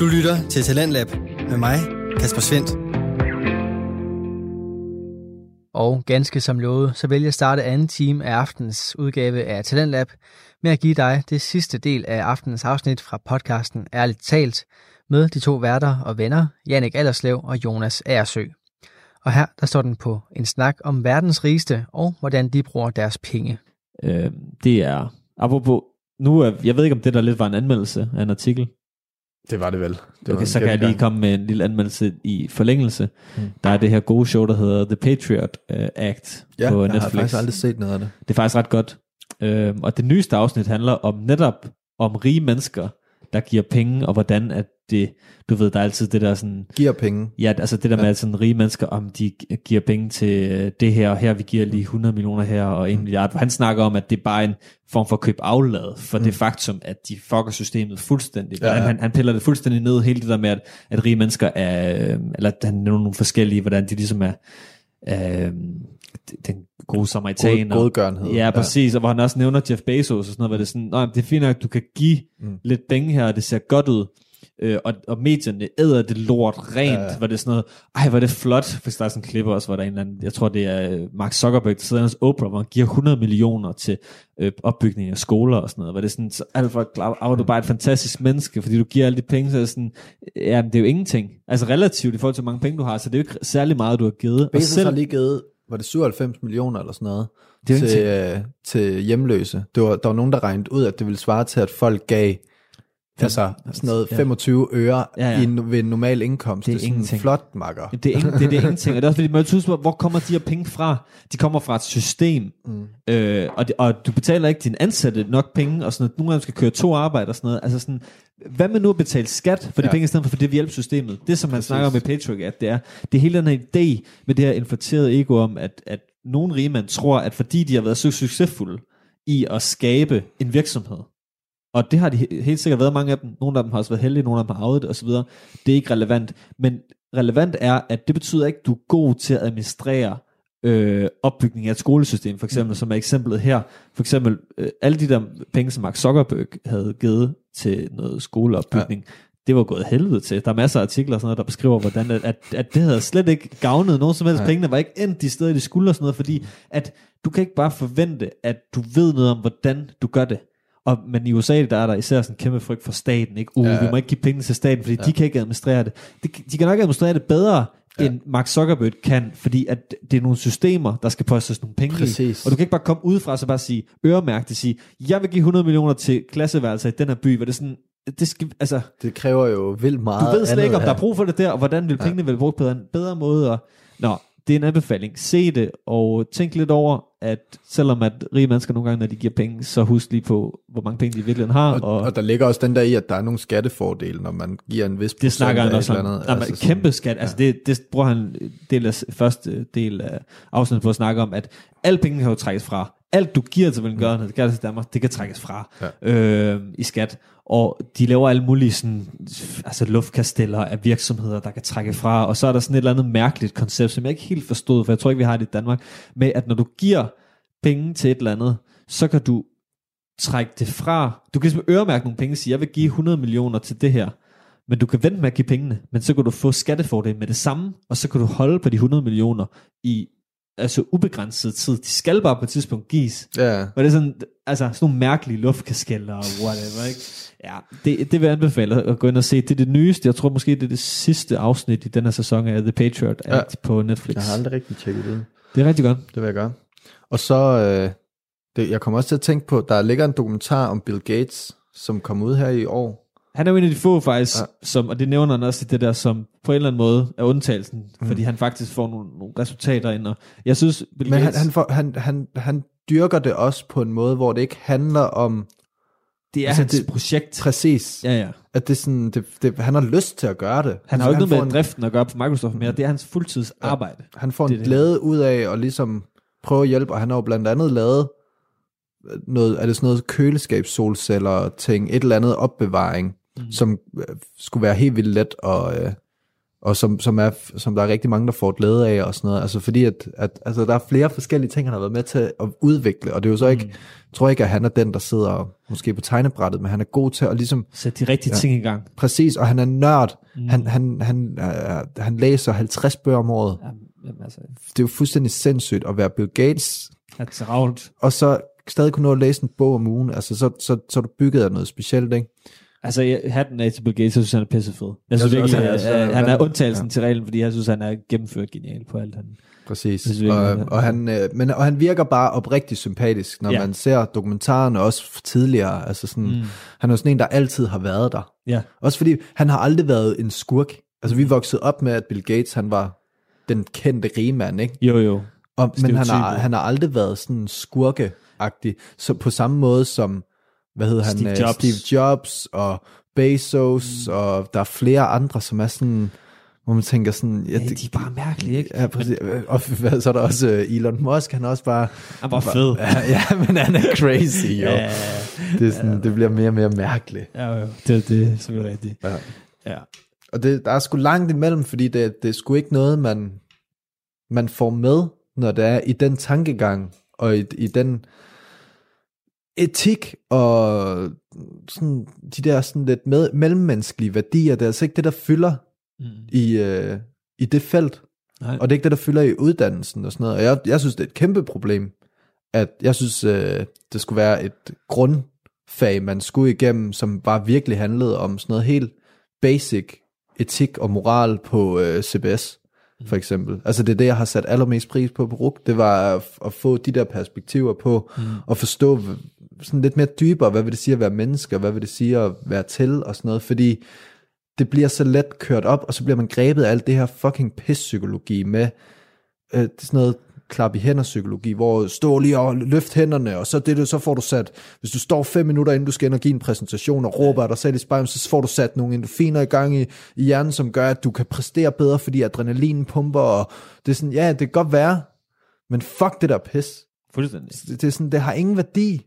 Du lytter til Talentlab med mig, Kasper Svendt. Og ganske som lovet, så vælger jeg at starte anden time af aftens udgave af Talentlab med at give dig det sidste del af aftens afsnit fra podcasten Ærligt Talt med de to værter og venner, Jannik Allerslev og Jonas Aersø. Og her der står den på en snak om verdens rigeste og hvordan de bruger deres penge. Øh, det er, apropos, nu er, jeg ved ikke om det der lidt var en anmeldelse af en artikel. Det var det vel. Det Okay, så kan jeg lige komme med en lille anmeldelse i forlængelse. Mm. Der er det her gode show, der hedder The Patriot uh, Act Ja, på jeg har Netflix. faktisk aldrig set noget af det. Det er faktisk ret godt. Øhm, og det nyeste afsnit handler om netop om rige mennesker, der giver penge, og hvordan at det, du ved, der er altid det der sådan, Giver penge. ja, altså det der Ja. med, at sådan rige mennesker, om de giver penge til øh, det her, og her vi giver lige 100 millioner her, og 1 milliard. Han snakker om, at det er bare en form for køb aflad, for mm. det faktum, at de fucker systemet fuldstændig. Ja, Ja, ja. ja. Han, han piller det fuldstændig ned, hele det der med, at, at rige mennesker er, øh, eller han nævner nogle forskellige, hvordan de ligesom er, øh, den gode samaritaner. God, godgørenhed. Ja, præcis, og hvor han også nævner Jeff Bezos og sådan noget, hvor det er sådan, "Nå, det er fint nok, at du kan give Mm. lidt penge her, og det ser godt ud, øh, og, og medierne æder det lort rent, Ja. ja. hvor det er sådan noget, ej, hvor er det flot, for der er sådan en klip også, hvor der er en eller anden, jeg tror det er øh, Mark Zuckerberg, der sidder hos Oprah, hvor han giver 100 millioner til øh, opbygning af skoler og sådan noget, hvor det er sådan, så det for klar, at du er bare et fantastisk menneske, fordi du giver alle de penge, så er sådan, ja, det er jo ingenting, altså relativt i forhold til, hvor mange penge du har, så det er jo ikke særlig meget, du har givet, og Bezos selv, har lige givet, var det 97 millioner eller sådan noget, Det til, øh, til hjemløse. Det var, der var nogen, der regnede ud, at det ville svare til, at folk gav altså sådan noget Ja. 25 øre Ja, ja. I ved en normal indkomst. Det Det er er, sådan ingenting. flot, makker. Det er, ingen, det, er det ingenting. Og det er også fordi, man huske, hvor, kommer de her penge fra? De kommer fra et system, mm. øh, og, det, og du betaler ikke din ansatte nok penge, og sådan noget. Nogle af dem skal køre to arbejde og sådan noget. Altså sådan, hvad med nu at betale skat for de Ja. penge, i stedet for, for det vi hjælper systemet? Det, som man snakker om i at det er, det er hele den her idé med det her inflaterede ego om, at, at nogle rige mænd tror, at fordi de har været så succesfulde i at skabe en virksomhed, og det har de he- helt sikkert været mange af dem. Nogle af dem har også været heldige, nogle af dem har arvet det osv. Det er ikke relevant. Men relevant er, at det betyder ikke, at du er god til at administrere øh, opbygning af et skolesystem, for eksempel, som er eksemplet her. For eksempel, øh, alle de der penge, som Mark Zuckerberg havde givet til noget skoleopbygning, ja. det var gået helvede til. Der er masser af artikler og sådan noget, der beskriver, hvordan at, at, det havde slet ikke gavnet nogen som helst. Nej. Pengene var ikke endt de steder, de skulle og sådan noget, fordi at du kan ikke bare forvente, at du ved noget om, hvordan du gør det. Og, men i USA, der er der især sådan en kæmpe frygt for staten. Ikke? Uh, Ja. ja. vi må ikke give penge til staten, fordi ja. de kan ikke administrere det. De, de kan nok administrere det bedre, ja. end Mark Zuckerberg kan, fordi at det er nogle systemer, der skal postes nogle penge Præcis. i. Og du kan ikke bare komme udefra og så bare sige, øremærke det, sige, jeg vil give 100 millioner til klasseværelser i den her by, hvor det er sådan, det skal, altså, Det kræver jo vildt meget du ved slet ikke, om der er brug for det der, og hvordan vil pengene vel brugt på en bedre måde. Og, nå, det er en anbefaling. Se det, og tænk lidt over, at selvom at rige mennesker nogle gange, når de giver penge, så husk lige på, hvor mange penge de virkelig har. Og, og der ligger også den der i, at der er nogle skattefordele, når man giver en vis det snakker han også om. andet. Jamen, Altså altså kæmpe skat. Altså det, det bruger han del af, første del af afsnittet på at snakke om, at alle pengene kan jo trækkes fra. Alt du giver til velgørenhed, det gør til Danmark, det kan trækkes fra ja. øh, i skat. Og de laver alle mulige sådan, altså luftkasteller af virksomheder, der kan trække fra. Og så er der sådan et eller andet mærkeligt koncept, som jeg ikke helt forstod, for jeg tror ikke, vi har det i Danmark, med at når du giver penge til et eller andet, så kan du trække det fra. Du kan simpelthen øremærke nogle penge og sige, jeg vil give 100 millioner til det her. Men du kan vente med at give pengene, men så kan du få skattefordel med det samme, og så kan du holde på de 100 millioner i altså ubegrænset tid. De skal bare på et tidspunkt gives. Ja, Og det er sådan, altså sådan nogle mærkelige luftkaskeller og whatever, ikke? Ja, det, det vil jeg anbefale at gå ind og se. Det er det nyeste. Jeg tror måske, det er det sidste afsnit i den her sæson af The Patriot Act ja. på Netflix. jeg har aldrig rigtig tjekket det. Det er rigtig godt. Det vil jeg gøre. Og så, øh, det, jeg kommer også til at tænke på, der ligger en dokumentar om Bill Gates, som kom ud her i år. Han er jo en af de få faktisk, Ja. ja. som, og det nævner han også i det der, som på en eller anden måde er undtagelsen, mm. fordi han faktisk får nogle, nogle resultater ind. Og jeg synes, Bill Men han, Gates, han, får, han, han, han dyrker det også på en måde, hvor det ikke handler om det er altså, hans det- projekt. præcis, Ja, ja. at det sådan, det, det, han har lyst til at gøre det. Han har jo ikke noget med en, driften at gøre på Microsoft mere. Det er hans fuldtidsarbejde. Han får Det en det. glæde ud af at ligesom prøve at hjælpe, og han har jo blandt andet lavet noget, er det sådan noget køleskabssolceller ting, et eller andet opbevaring, mm. som øh, skulle være helt vildt let at, øh, og som, som, er, som der er rigtig mange, der får glæde af og sådan noget. Altså fordi, at, at altså, der er flere forskellige ting, han har været med til at udvikle, og det er jo så ikke, mm. jeg tror ikke, at han er den, der sidder måske på tegnebrættet, men han er god til at ligesom... Sætte de rigtige ja, ting i gang. Præcis, og han er nørd. Mm. Han, han, han, uh, han læser 50 bøger om året. Ja, jamen, altså. Det er jo fuldstændig sindssygt at være Bill Gates. Ja, travlt. Og så stadig kunne nå at læse en bog om ugen. Altså, så, så, så er du bygget af noget specielt, ikke? Altså, jeg, hatten af til Bill Gates, jeg synes, han er pissefed. Jeg synes jeg ikke, også, han, er, han er undtagelsen ja. til reglen, fordi jeg synes, han er gennemført genial på alt. Han, Præcis. Synes, og, og, han, øh, men, og han virker bare oprigtigt sympatisk, når ja. man ser dokumentaren også tidligere. Altså sådan, mm. Han er sådan en, der altid har været der. Ja. Også fordi, han har aldrig været en skurk. Altså, vi voksede op med, at Bill Gates, han var den kendte rige mand, ikke? Jo, jo. Og, men han har, han har aldrig været sådan skurkeagtig. Så på samme måde som hvad hedder han, Steve øh, Jobs, Steve Jobs og Bezos, mm. og der er flere andre, som er sådan, hvor man tænker sådan... Ja, det, de er bare mærkelige, ikke? Ja, præcis. Og så er der også uh, Elon Musk, han er også bare... Han var fed. Ja, ja, men han er crazy, jo. ja, det, er sådan, ja. det bliver mere og mere mærkeligt. Ja, jo, det, det er selvfølgelig rigtigt. Ja. ja. Og det, der er sgu langt imellem, fordi det, det er sgu ikke noget, man, man får med, når det er i den tankegang, og i, i den etik og sådan, de der sådan lidt med, mellemmenneskelige værdier, det er altså ikke det, der fylder mm. i, øh, i det felt. Nej. Og det er ikke det, der fylder i uddannelsen og sådan noget. Og jeg, jeg synes, det er et kæmpe problem, at jeg synes, øh, det skulle være et grundfag, man skulle igennem, som bare virkelig handlede om sådan noget helt basic etik og moral på øh, CBS for eksempel. Altså det er det, jeg har sat allermest pris på på RUK, det var at, at få de der perspektiver på, mm. og forstå sådan lidt mere dybere, hvad vil det sige at være menneske, og hvad vil det sige at være til, og sådan noget, fordi det bliver så let kørt op, og så bliver man grebet af alt det her fucking pis-psykologi med øh, sådan noget klap i hænder psykologi, hvor stå lige og løft hænderne, og så, det, så får du sat, hvis du står fem minutter inden du skal ind og give en præsentation og råber dig selv i spejlet, så får du sat nogle endorfiner i gang i, i hjernen, som gør, at du kan præstere bedre, fordi adrenalin pumper, og det er sådan, ja, det kan godt være, men fuck det der pis. Fuldstændig. Det, det, er sådan, det har ingen værdi.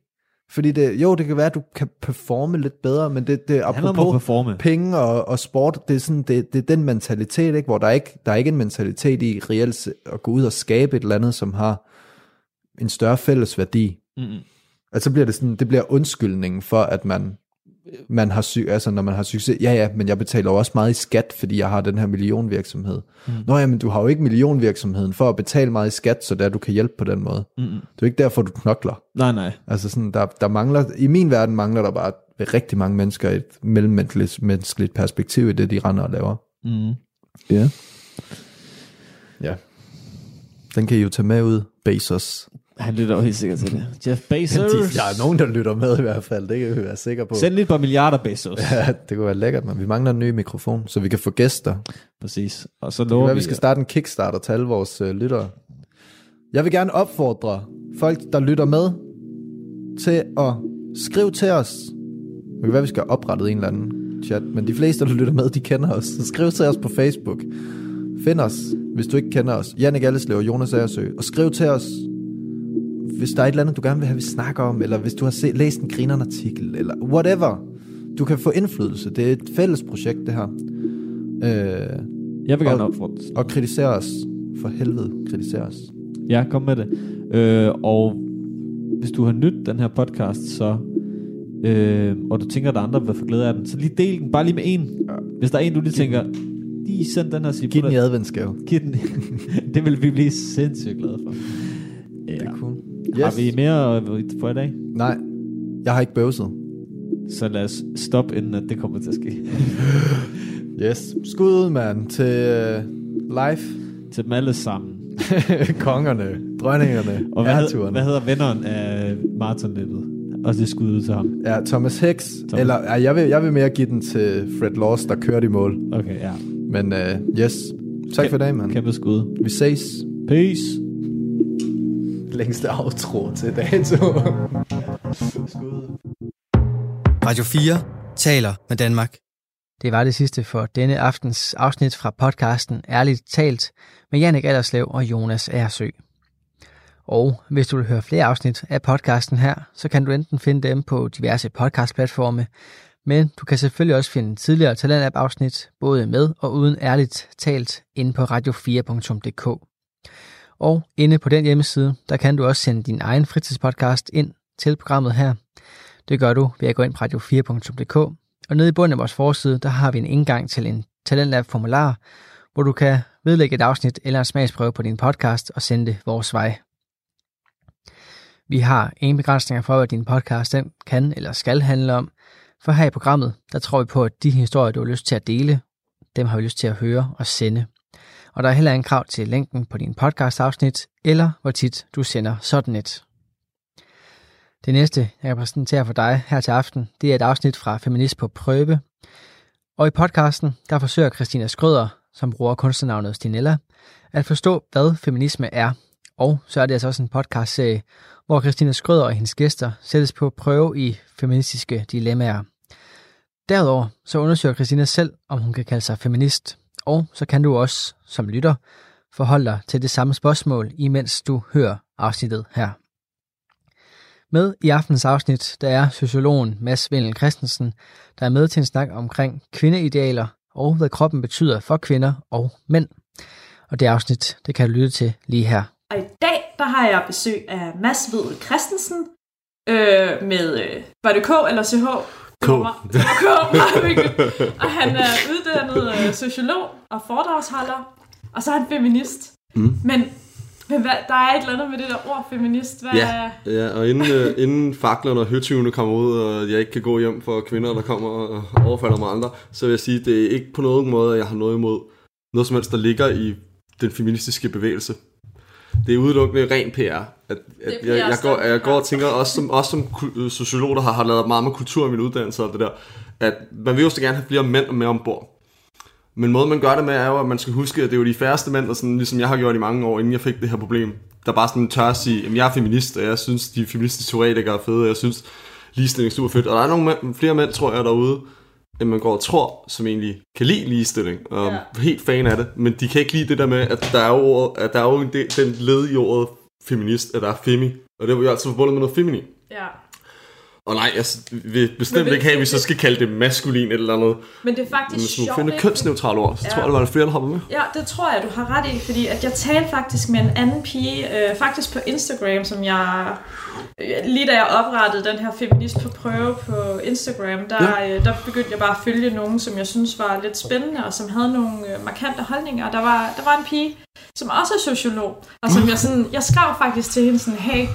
Fordi det, jo, det kan være, at du kan performe lidt bedre, men det, det apropos performe. penge og, og sport, det er, sådan, det, det er den mentalitet, ikke, hvor der er ikke der er ikke en mentalitet i reelt at gå ud og skabe et eller andet, som har en større fælles værdi. Mm-hmm. Altså bliver det sådan, det bliver undskyldningen for, at man man har sy- altså når man har succes, ja ja, men jeg betaler jo også meget i skat, fordi jeg har den her millionvirksomhed. Mm. Nå ja, men du har jo ikke millionvirksomheden for at betale meget i skat, så der du kan hjælpe på den måde. Mm. Det er jo ikke derfor, du knokler. Nej, nej. Altså sådan, der, der mangler, i min verden mangler der bare rigtig mange mennesker et mellemmenneskeligt perspektiv i det, de render og laver. Mm. Ja. Ja. Den kan I jo tage med ud, Bezos. Han lytter jo helt sikkert til det. Jeff Bezos. Der er nogen, der lytter med i hvert fald. Det kan vi være sikre på. Send lidt på milliarder Bezos. Ja, det kunne være lækkert, men vi mangler en ny mikrofon, så vi kan få gæster. Præcis. Og så lover det vi... vi skal starte en Kickstarter til alle vores uh, lyttere. Jeg vil gerne opfordre folk, der lytter med, til at skrive til os. Det kan være, vi skal have oprettet en eller anden chat, men de fleste, der lytter med, de kender os. Så skriv til os på Facebook. Find os, hvis du ikke kender os. Jannik Alleslev og Jonas Aersø. Og skriv til os, hvis der er et eller andet, du gerne vil have, vi snakker om, eller hvis du har set, læst en grinerende artikel, eller whatever. Du kan få indflydelse. Det er et fælles projekt, det her. Øh, jeg vil gerne opfordre. Og kritisere os. For helvede, kritisere os. Ja, kom med det. Øh, og hvis du har nydt den her podcast, så øh, og du tænker, at der er andre vil få glæde af den, så lige del den, bare lige med en. Ja. Hvis der er en, du lige tænker, lige send den her. Giv den i adventsgave. Giv den. det vil vi blive sindssygt glade for. Ja. Det cool. Yes. Har vi mere for i dag? Nej, jeg har ikke bøvset. Så lad os stoppe, inden at det kommer til at ske. yes. Skud ud, mand, til uh, live. Til dem alle sammen. Kongerne, dronningerne, Og hvad, hed, hvad hedder venneren af maratonløbet? Og det skud ud til ham. Ja, Thomas Hicks. Thomas. Eller ja, jeg, vil, jeg vil mere give den til Fred Laws, der kørte i mål. Okay, ja. Men uh, yes, tak Kæm, for i dag, mand. Kæmpe skud. Vi ses. Peace længste outro til dato. Radio 4 taler med Danmark. Det var det sidste for denne aftens afsnit fra podcasten Ærligt talt med Jannik Allerslev og Jonas Ersø. Og hvis du vil høre flere afsnit af podcasten her, så kan du enten finde dem på diverse podcastplatforme, Men du kan selvfølgelig også finde tidligere Talentlab-afsnit, både med og uden ærligt talt, inde på radio4.dk. Og inde på den hjemmeside, der kan du også sende din egen fritidspodcast ind til programmet her. Det gør du ved at gå ind på radio4.dk, og nede i bunden af vores forside, der har vi en indgang til en Talentlab-formular, hvor du kan vedlægge et afsnit eller en smagsprøve på din podcast og sende det vores vej. Vi har ingen begrænsninger for, hvad din podcast den kan eller skal handle om, for her i programmet, der tror vi på, at de historier, du har lyst til at dele, dem har vi lyst til at høre og sende. Og der er heller ingen krav til længden på din podcast-afsnit, eller hvor tit du sender sådan et. Det næste, jeg kan præsentere for dig her til aften, det er et afsnit fra Feminist på Prøve. Og i podcasten, der forsøger Christina Skrøder, som bruger kunstnernavnet Stinella, at forstå, hvad feminisme er. Og så er det altså også en podcast-serie, hvor Christina Skrøder og hendes gæster sættes på prøve i feministiske dilemmaer. Derudover så undersøger Christina selv, om hun kan kalde sig feminist, og så kan du også, som lytter, forholde dig til det samme spørgsmål, imens du hører afsnittet her. Med i aftens afsnit, der er sociologen Mads Vindel Christensen, der er med til en snak omkring kvindeidealer og hvad kroppen betyder for kvinder og mænd. Og det afsnit, det kan du lytte til lige her. Og i dag, der har jeg besøg af Mads Vedel Christensen øh, med, øh, var det K eller CH? K. K, Og han er uddannet øh, sociolog og foredragsholder, og så er han feminist. Mm. Men men hvad, der er et eller andet med det der ord feminist. Hvad ja, ja, og inden, øh, inden faklerne og høtyvene kommer ud, og jeg ikke kan gå hjem for kvinder, der kommer og overfalder mig andre, så vil jeg sige, at det er ikke på nogen måde, at jeg har noget imod noget som helst, der ligger i den feministiske bevægelse. Det er udelukkende ren PR. At, at jeg, jeg, går, jeg går og tænker, også som, også som sociolog, der har, har lavet meget med kultur i min uddannelse og det der, at man vil jo så gerne have flere mænd med ombord. Men måden man gør det med er jo, at man skal huske, at det er jo de færreste mænd, der sådan, ligesom jeg har gjort i mange år, inden jeg fik det her problem, der bare sådan tør at sige, at jeg er feminist, og jeg synes, de feministiske teoretikere er fede, og jeg synes, ligestilling er super fedt. Og der er nogle mænd, flere mænd, tror jeg, derude, end man går og tror, som egentlig kan lide ligestilling, og ja. er helt fan af det, men de kan ikke lide det der med, at der er jo, ordet, at der er jo den led i ordet feminist, at der er femi, og det er jo altid forbundet med noget feminin. Ja. Og nej, jeg vil bestemt ikke have, at vi så skal kalde det maskulin eller andet. Men det er faktisk sjovt. Finder kønsneutrale ord, så ja. tror jeg, der var flere, der hopper med. Ja, det tror jeg, du har ret i, fordi at jeg talte faktisk med en anden pige, øh, faktisk på Instagram, som jeg, øh, lige da jeg oprettede den her feminist på prøve på Instagram, der, ja. øh, der begyndte jeg bare at følge nogen, som jeg synes var lidt spændende, og som havde nogle øh, markante holdninger. Der var, der var en pige, som også er sociolog, og som jeg sådan, jeg skrev faktisk til hende sådan, hey,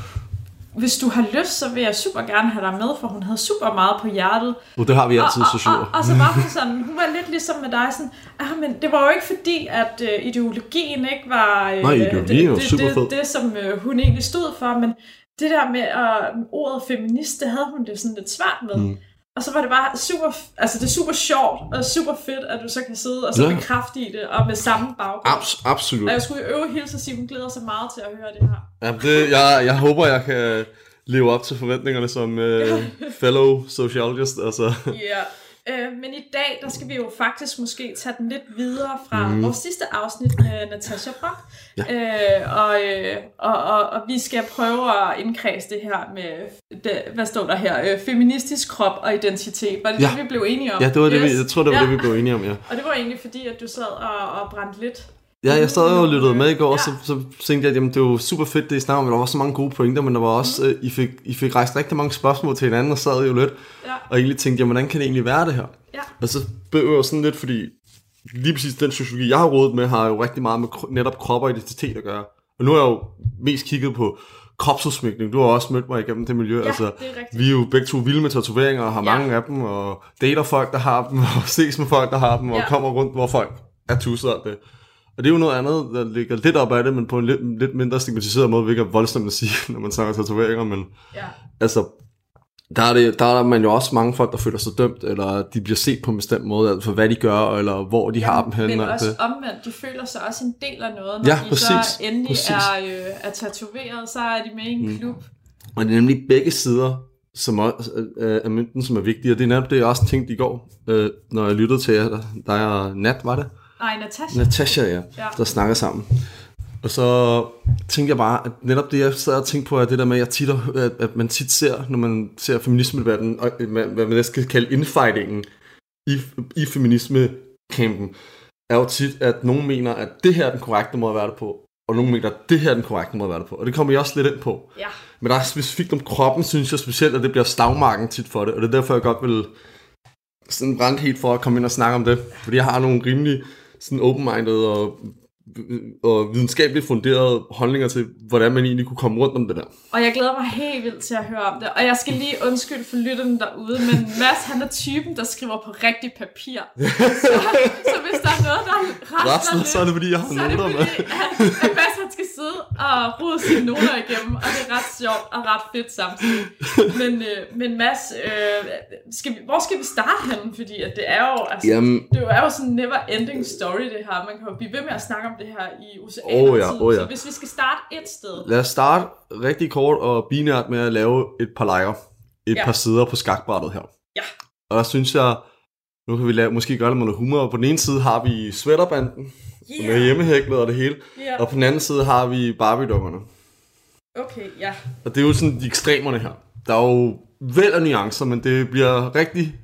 hvis du har lyst, så vil jeg super gerne have dig med, for hun havde super meget på hjertet. Uh, det har vi altid, og, og, og, og, så var hun sådan, hun var lidt ligesom med dig, sådan, ah, men det var jo ikke fordi, at uh, ideologien ikke var uh, Nej, ideologien det, det, super det, fed. det, det, som uh, hun egentlig stod for, men det der med uh, ordet feminist, det havde hun det sådan lidt svært med. Mm. Og så var det bare super, altså det er super sjovt og super fedt, at du så kan sidde og så ja. bekræfte i det, og med samme baggrund. Abs- absolut. Og jeg skulle øve hele at sige, hun glæder sig meget til at høre det her. Ja, det, jeg, jeg håber, jeg kan leve op til forventningerne som uh, fellow sociologist. Altså. Ja, øh, men i dag, der skal vi jo faktisk måske tage den lidt videre fra mm. vores sidste afsnit med Natasha Brock. Ja. Øh, og, øh, og, og, og vi skal prøve at indkredse det her med, det, hvad står der her, øh, feministisk krop og identitet. Var det ja. det, vi blev enige om? Ja, det var det, vi, jeg tror, det var ja. det, vi blev enige om, ja. Og det var egentlig fordi, at du sad og, og brændte lidt Ja, jeg sad og lyttede med i går, ja. og så, så tænkte jeg, at jamen, det var super fedt det i snakker, men der var så mange gode pointer, men der var også, mm. øh, I, fik, I fik rejst rigtig mange spørgsmål til hinanden, og sad jo lidt, ja. og egentlig tænkte, jamen, hvordan kan det egentlig være det her? Ja. Og så blev jeg sådan lidt, fordi lige præcis den sociologi, jeg har rådet med, har jo rigtig meget med netop krop og identitet at gøre. Og nu har jeg jo mest kigget på kropsudsmykning. Du har også mødt mig igennem det miljø. Ja, altså, det er rigtigt. vi er jo begge to vilde med tatoveringer, og har ja. mange af dem, og dater folk, der har dem, og ses med folk, der har dem, og ja. kommer rundt, hvor folk er tusset alt det. Og det er jo noget andet, der ligger lidt op af det, men på en lidt, lidt mindre stigmatiseret måde, hvilket er voldsomt at sige, når man snakker tatoveringer, men ja. altså, der er, det, der er man jo også mange folk, der føler sig dømt, eller de bliver set på en bestemt måde, altså for hvad de gør, eller hvor de ja, har dem henne. Men også det. omvendt, de føler sig også en del af noget, når ja, de præcis, så endelig præcis. er, øh, er tatoveret, så er de med i en mm. klub. Og det er nemlig begge sider, som også, øh, er mønten, som er vigtige, og det er netop det, jeg også tænkte i går, øh, når jeg lyttede til jer, dig og Nat, var det? Nej, Natasha. Natasha, ja, ja. der snakker sammen. Og så tænker jeg bare, at netop det, jeg sad og tænkte på, er det der med, at, jeg tit, at, man tit ser, når man ser feminismedebatten, og hvad man skal kalde infightingen i, i feminisme-campen, er jo tit, at nogen mener, at det her er den korrekte måde at være det på, og nogen mener, at det her er den korrekte måde at være det på. Og det kommer jeg også lidt ind på. Ja. Men der er specifikt om kroppen, synes jeg specielt, at det bliver stavmarken tit for det, og det er derfor, jeg godt vil sådan brænde helt for at komme ind og snakke om det. Fordi jeg har nogle rimelig sådan open-minded og og videnskabeligt funderede holdninger til, hvordan man egentlig kunne komme rundt om det der. Og jeg glæder mig helt vildt til at høre om det. Og jeg skal lige undskylde for lytterne derude, men Mads han er typen, der skriver på rigtig papir. så, så hvis der er noget, der rasler lidt, så er det fordi, jeg har noter med. At, at Mads han skal sidde og rode sine noter igennem, og det er ret sjovt og ret fedt samtidig. Men, øh, men Mads, øh, skal vi, hvor skal vi starte henne? Fordi at det er jo, altså, Jamen, det er jo sådan en never ending story det her. Man kan jo blive ved med at snakke om det her i oceaner oh, ja, oh, ja. Så hvis vi skal starte et sted. Lad os starte rigtig kort og binært med at lave et par lejre. Et ja. par sider på skakbrættet her. Ja. Og der synes jeg, nu kan vi lave, måske gøre det med noget humor. På den ene side har vi sweaterbanden, yeah. med hjemmehæklet og det hele. Yeah. Og på den anden side har vi Barbie-dukkerne. Okay, ja. Og det er jo sådan de ekstremerne her. Der er jo vel af nuancer, men det bliver rigtig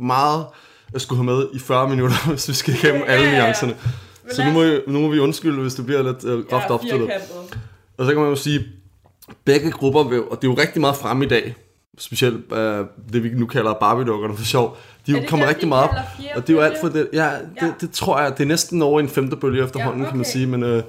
meget at skulle have med i 40 minutter, hvis vi skal igennem yeah, alle nuancerne. Så nu må, nu må vi undskylde, hvis det bliver lidt uh, groft ja, opstillet. Og så kan man jo sige, begge grupper, vil, og det er jo rigtig meget frem i dag, specielt uh, det vi nu kalder Barbie-dukkerne for sjov, de jo kommer rigtig meget op, og det er jo alt for det, ja, det, ja. det tror jeg, det er næsten over en femte bølge efterhånden, ja, okay. kan man sige, men, uh,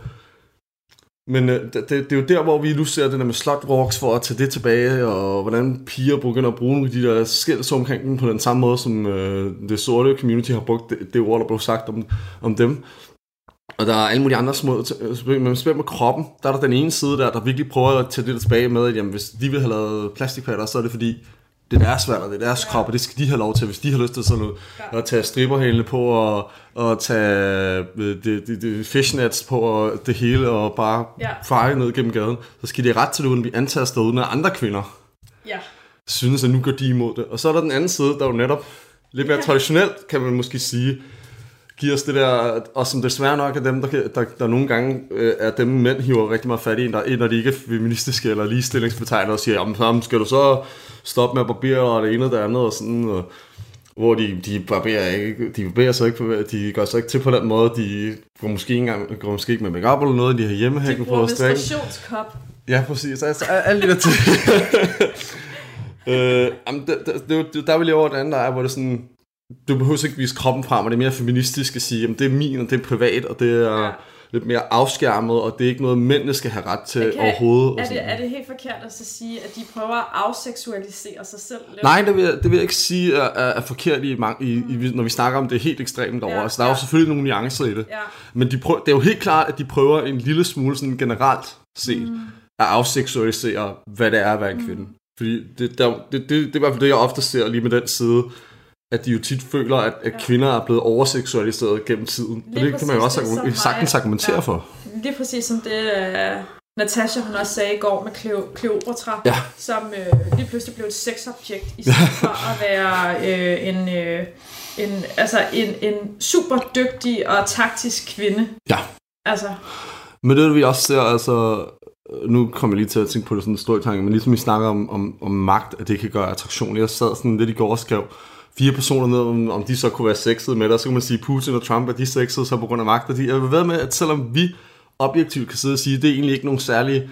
men uh, det, det, det, er jo der, hvor vi nu ser det der med slot walks for at tage det tilbage, og hvordan piger begynder at bruge de der skælds omkring dem på den samme måde, som uh, det sorte community har brugt det, det ord, der blev sagt om, om dem. Og der er alle mulige andre små, men spil med kroppen, der er der den ene side der, der virkelig prøver at tage det tilbage med, at jamen, hvis de vil have lavet plastikpatter, så er det fordi, det er deres valg, og det er deres ja. krop, og det skal de have lov til, hvis de har lyst til sådan noget, ja. at tage striberhælene på, og, og tage øh, det, det, det fishnets på, og det hele, og bare ja. feje ned gennem gaden, så skal de have ret til det, uden at blive antastet, uden at andre kvinder ja. synes, at nu går de imod det. Og så er der den anden side, der er jo netop lidt mere traditionelt, kan man måske sige, giver os det der, og som desværre nok er dem, der, der, der nogle gange øh, er dem, mænd hiver rigtig meget fat i, der, når de ikke er feministiske eller ligestillingsbetegnede, og siger, jamen, skal du så stoppe med at barbere og det ene og det andet, og sådan, og, hvor de, de barberer ikke, de barberer så ikke, de går så ikke til på den måde, de går måske ikke, engang, går måske ikke med makeup eller noget, de har hjemmehækken på at strikke. De Ja, præcis. Altså, alle de der ting. øh, jamen, der, der, der, der vil jeg over den anden, der er, hvor det sådan, du behøver ikke vise kroppen frem, og det er mere feministisk at sige, at det er min, og det er privat, og det er ja. lidt mere afskærmet, og det er ikke noget, mændene skal have ret til okay. overhovedet. Er det, er det helt forkert at så sige, at de prøver at afseksualisere sig selv? Lidt? Nej, det vil, jeg, det vil jeg ikke sige er, er forkert, i, i, i, når vi snakker om det helt ekstremt over. Ja, altså, der ja. er jo selvfølgelig nogle nuancer i det. Ja. Men de prøver, det er jo helt klart, at de prøver en lille smule sådan generelt set mm. at afseksualisere, hvad det er at være en kvinde. Mm. Fordi det, der, det, det, det, det er i hvert fald det, jeg ofte ser lige med den side, at de jo tit føler, at, at kvinder er blevet overseksualiseret gennem tiden. Lige og det kan man jo også det, sagtens argumentere ja. for. Lige præcis som det, uh, Natasha hun også sagde i går med Cleo, Cleopatra, ja. som uh, lige pludselig blev et sexobjekt, i stedet for at være uh, en, uh, en, altså en, en super dygtig og taktisk kvinde. Ja. Altså. Men det vi også ser, altså, nu kommer jeg lige til at tænke på det sådan en stor tanke, men ligesom vi snakker om, om, om magt, at det kan gøre attraktion. Jeg sad sådan lidt i går og skrev, fire personer ned, om, om de så kunne være sexet med dig. Så kan man sige, Putin og Trump er de sexet så på grund af magt. Og de, jeg vil ved med, at selvom vi objektivt kan sidde og sige, at det er egentlig ikke nogen særlig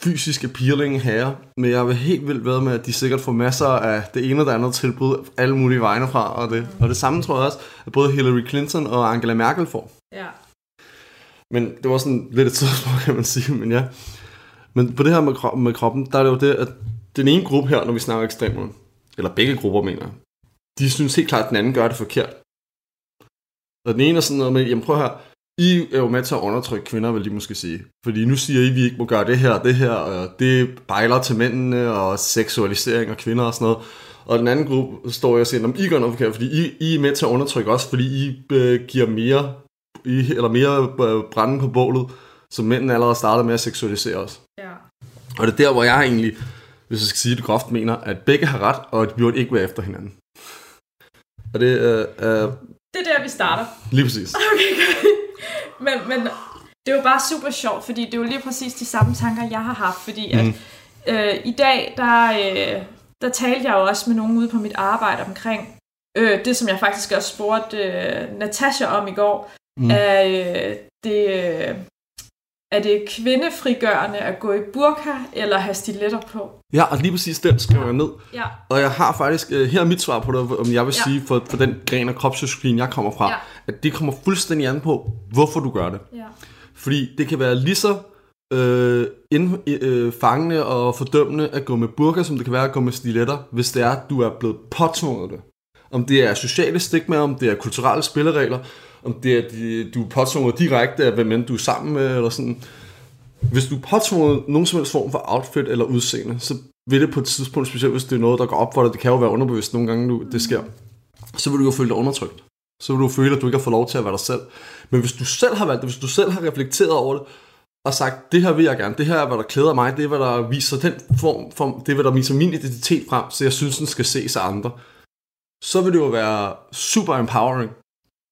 fysisk appealing her, men jeg vil helt vildt ved med, at de sikkert får masser af det ene og det andet tilbud alle mulige vegne fra, og det, og det samme tror jeg også, at både Hillary Clinton og Angela Merkel får. Ja. Men det var sådan lidt et tidspunkt, kan man sige, men ja. Men på det her med, kro- med kroppen, der er det jo det, at den ene gruppe her, når vi snakker ekstremerne, eller begge grupper mener de synes helt klart, at den anden gør det forkert. Og den ene er sådan noget med, jamen prøv her, I er jo med til at undertrykke kvinder, vil de måske sige. Fordi nu siger I, at vi ikke må gøre det her og det her, og det bejler til mændene, og seksualisering af kvinder og sådan noget. Og den anden gruppe står og siger, at I gør noget forkert, fordi I, I er med til at undertrykke os, fordi I øh, giver mere, I, eller mere øh, brænde på bålet, som mændene allerede startede med at seksualisere os. Ja. Og det er der, hvor jeg egentlig, hvis jeg skal sige det groft, mener, at begge har ret, og at de burde ikke være efter hinanden. Og det er... Uh, det er der, vi starter. Lige præcis. Okay. Men, men det er jo bare super sjovt, fordi det er jo lige præcis de samme tanker, jeg har haft, fordi at mm. øh, i dag, der, øh, der talte jeg jo også med nogen ude på mit arbejde omkring øh, det, som jeg faktisk også spurgte øh, Natasha om i går, mm. er øh, det... Øh, er det kvindefrigørende at gå i burka eller have stiletter på? Ja, og lige præcis den skriver jeg ned. Ja. Og jeg har faktisk, øh, her er mit svar på det, om jeg vil ja. sige for, for den gren af kropspsykologi, jeg kommer fra, ja. at det kommer fuldstændig an på, hvorfor du gør det. Ja. Fordi det kan være lige så øh, ind, øh, fangende og fordømmende at gå med burka, som det kan være at gå med stiletter, hvis det er, at du er blevet påtvunget det. Om det er sociale stigma, om det er kulturelle spilleregler, om det er, de, du er påtvunget direkte af, hvem end du er sammen med, eller sådan. Hvis du er påtvunget nogen som helst form for outfit eller udseende, så vil det på et tidspunkt, specielt hvis det er noget, der går op for dig, det kan jo være underbevidst nogle gange, du, det sker, så vil du jo føle dig undertrykt. Så vil du føle, at du ikke har fået lov til at være dig selv. Men hvis du selv har valgt det, hvis du selv har reflekteret over det, og sagt, det her vil jeg gerne, det her er, hvad der klæder mig, det er, hvad der viser den form, form det er, hvad der viser min identitet frem, så jeg synes, den skal ses af andre. Så vil det jo være super empowering.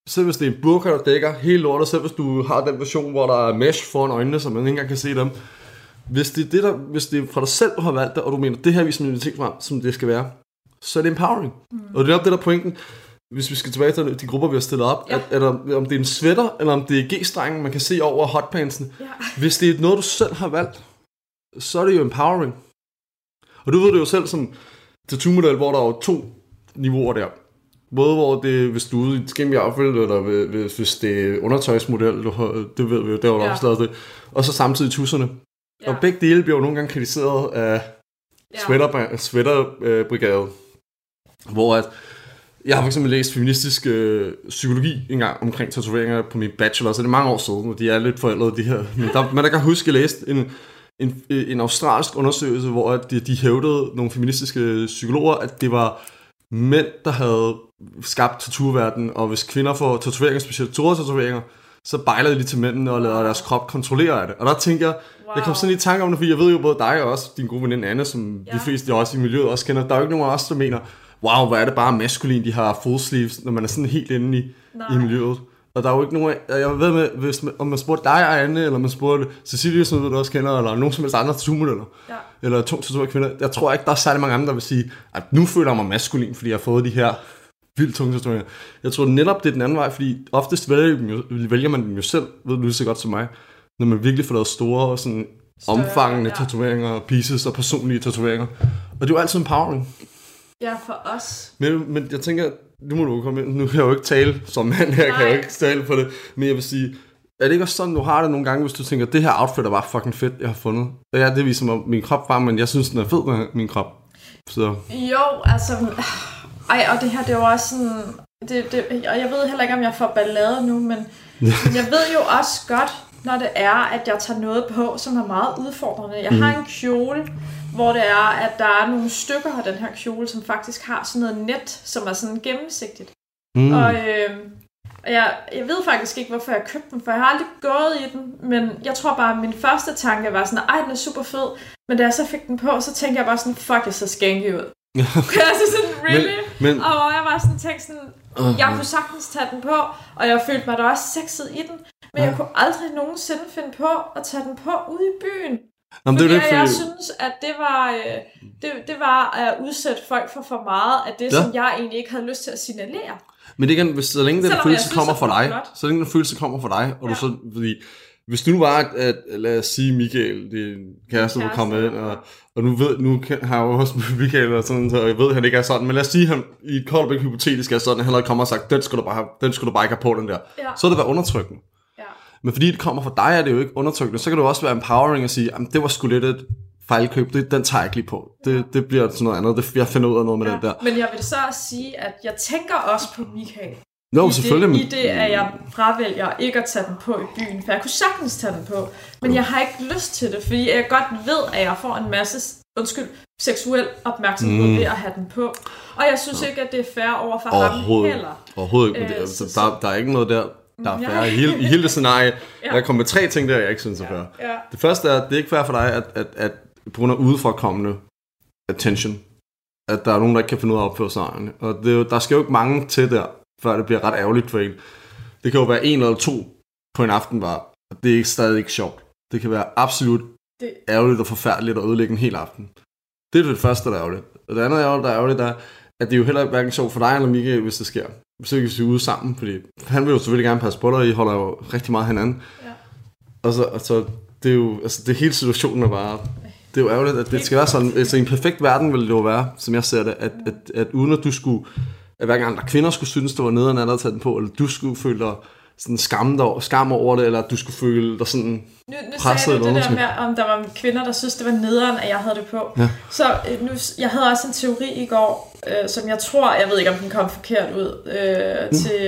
Så hvis det er en burka, der dækker hele lortet, så hvis du har den version, hvor der er mesh foran øjnene, så man ikke engang kan se dem. Hvis det er, det, der, hvis det er fra dig selv, du har valgt det, og du mener, det her viser min identitet frem, som det skal være, så er det empowering. Mm. Og det er op det der pointen hvis vi skal tilbage til de grupper, vi har stillet op, ja. at, at, om det er en sweater, eller om det er G-strengen, man kan se over hotpantsen. Ja. Hvis det er noget, du selv har valgt, så er det jo empowering. Og du ved det jo selv som tattoo-model, hvor der er to niveauer der. Både hvor det, hvis du er ude i et skimmelig outfit, eller hvis, hvis det er undertøjsmodel, du har, det ved vi jo, der var ja. også lavet det. Og så samtidig tusserne. Ja. Og begge dele bliver jo nogle gange kritiseret af ja. sweater, sweaterbrigade. Hvor at, jeg har for eksempel læst feministisk øh, psykologi en gang omkring tatoveringer på min bachelor, så det er mange år siden, og de er lidt forældrede, de her. Men der, man der kan huske, at jeg læste en, en, en australsk undersøgelse, hvor de, de hævdede, nogle feministiske psykologer, at det var mænd, der havde skabt tatovverden, og hvis kvinder får tatoveringer, specielt store tatoveringer, så bejler de til mændene og lader deres krop kontrollere af det. Og der tænker jeg, wow. jeg kom sådan i tanke om det, fordi jeg ved jo både dig og også din gode veninde Anne, som ja. de fleste også i miljøet også kender. Der er jo ikke nogen af os, der mener, wow, hvor er det bare maskulin, de har full sleeves, når man er sådan helt inde i, i miljøet. Og der er jo ikke nogen, jeg ved med, hvis man, om man spurgte dig og Anne, eller man spurgte Cecilie, som du også kender, eller nogen som helst andre tattoo-modeller, ja. eller to tattoo kvinder, jeg tror ikke, der er særlig mange andre, der vil sige, at nu føler jeg mig maskulin, fordi jeg har fået de her vildt tunge tatoveringer. Jeg tror netop, det er den anden vej, fordi oftest vælger, vælger man dem jo selv, ved du så godt som mig, når man virkelig får lavet store og sådan Større, omfangende ja. tatoveringer, pieces og personlige tatoveringer. Og det er jo altid empowering. Ja, for os. Men, men jeg tænker, nu må du komme ind. Nu kan jeg jo ikke tale som mand her, Nej. kan jeg jo ikke tale på det. Men jeg vil sige, er det ikke også sådan, du har det nogle gange, hvis du tænker, det her outfit er bare fucking fedt, jeg har fundet? Ja, det viser mig min krop bare, men jeg synes, den er fed med min krop. Så. Jo, altså... Ej, og det her, det er jo også sådan... Det, det, og jeg ved heller ikke, om jeg får ballade nu, men, jeg ved jo også godt, når det er, at jeg tager noget på, som er meget udfordrende. Jeg mm. har en kjole, hvor det er, at der er nogle stykker af den her kjole, som faktisk har sådan noget net, som er sådan gennemsigtigt. Mm. Og øh, jeg, jeg ved faktisk ikke, hvorfor jeg købte den, for jeg har aldrig gået i den, men jeg tror bare, at min første tanke var sådan, ej, den er super fed, men da jeg så fik den på, så tænkte jeg bare sådan, fuck, jeg så skanky ud. altså sådan, really? Men, men, og jeg var sådan tænkt sådan, uh-huh. jeg kunne sagtens tage den på, og jeg følte mig da også sexet i den, men uh. jeg kunne aldrig nogensinde finde på at tage den på ude i byen. Nå, men det er det, fordi... jeg synes, at det var, øh, det, det var at udsætte folk for for meget af det, ja. som jeg egentlig ikke havde lyst til at signalere. Men det kan, hvis, så længe den følelse kommer fra dig, så længe den følelse kommer fra dig, og ja. du så, fordi, hvis du nu var, at, at lad os sige Michael, det en kæreste, der kommer ind, og, og nu, ved, nu har jeg jo også Michael, og sådan, så jeg ved, at han ikke er sådan, men lad os sige, at han i et callback hypotetisk er sådan, at han havde kommet og sagt, den skal du bare, den skal du bare ikke have på, den der. Ja. Så er det været undertrykkende. Men fordi det kommer fra dig, er det jo ikke undertrykkende. Så kan det jo også være empowering at sige, det var sgu lidt et fejlkøb, det, den tager jeg ikke lige på. Det, det bliver sådan noget andet, det, jeg finder ud af noget med ja, den der. Men jeg vil så også sige, at jeg tænker også på Michael. Jo, I selvfølgelig. Det, I det, at jeg fravælger ikke at tage den på i byen, for jeg kunne sagtens tage den på. Men jeg har ikke lyst til det, fordi jeg godt ved, at jeg får en masse undskyld, seksuel opmærksomhed mm. ved at have den på. Og jeg synes ja. ikke, at det er fair over for ham heller. Overhovedet ikke. Men det, altså, der, der er ikke noget der, der er færre. I hele, I hele det scenarie, ja. jeg kommer med tre ting der, jeg ikke synes er færre. Ja. Ja. Det første er, at det er ikke fair for dig, at, at, at på grund af udefrakommende attention, at der er nogen, der ikke kan finde ud af at opføre sig Og det er der skal jo ikke mange til der, før det bliver ret ærgerligt for en. Det kan jo være en eller to på en aften bare, Og det er ikke stadig ikke sjovt. Det kan være absolut det... ærgerligt og forfærdeligt at ødelægge en hel aften. Det er det første, der er ærgerligt. Og det andet, der er ærgerligt, der er, at det er jo heller hverken sjovt for dig eller Michael, hvis det sker. Ikke vi er ude sammen, fordi han vil jo selvfølgelig gerne passe på dig, og I holder jo rigtig meget hinanden. Ja. Og så, og så det er jo, altså det hele situationen er bare, det er jo ærgerligt, at det skal være sådan, altså i en perfekt verden ville det jo være, som jeg ser det, at, at, at uden at du skulle, at hver gang der kvinder skulle synes, det var nederen at tage den på, eller du skulle føle dig sådan skam, der, skam over det, eller at du skulle føle dig sådan nu, nu presset. Nu sagde du det der med, om der var kvinder, der synes, det var nederen, at jeg havde det på. Ja. Så øh, nu, jeg havde også en teori i går, øh, som jeg tror, jeg ved ikke, om den kom forkert ud, øh, mm. til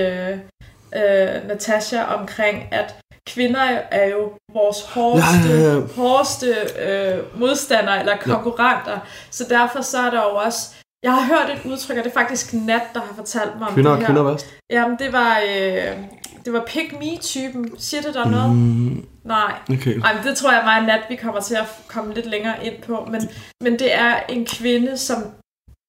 øh, Natasha omkring, at kvinder er jo vores hårdeste, ja, ja, ja. hårdeste øh, modstandere eller konkurrenter. Ja. Så derfor så er der jo også... Jeg har hørt et udtryk, og det er faktisk Nat, der har fortalt mig om kvinder det her. Kvinder værst? Jamen, det var... Øh, det var pick me typen Siger det der noget? Mm, Nej. Okay. Ej, det tror jeg meget nat, vi kommer til at komme lidt længere ind på. Men, men det er en kvinde, som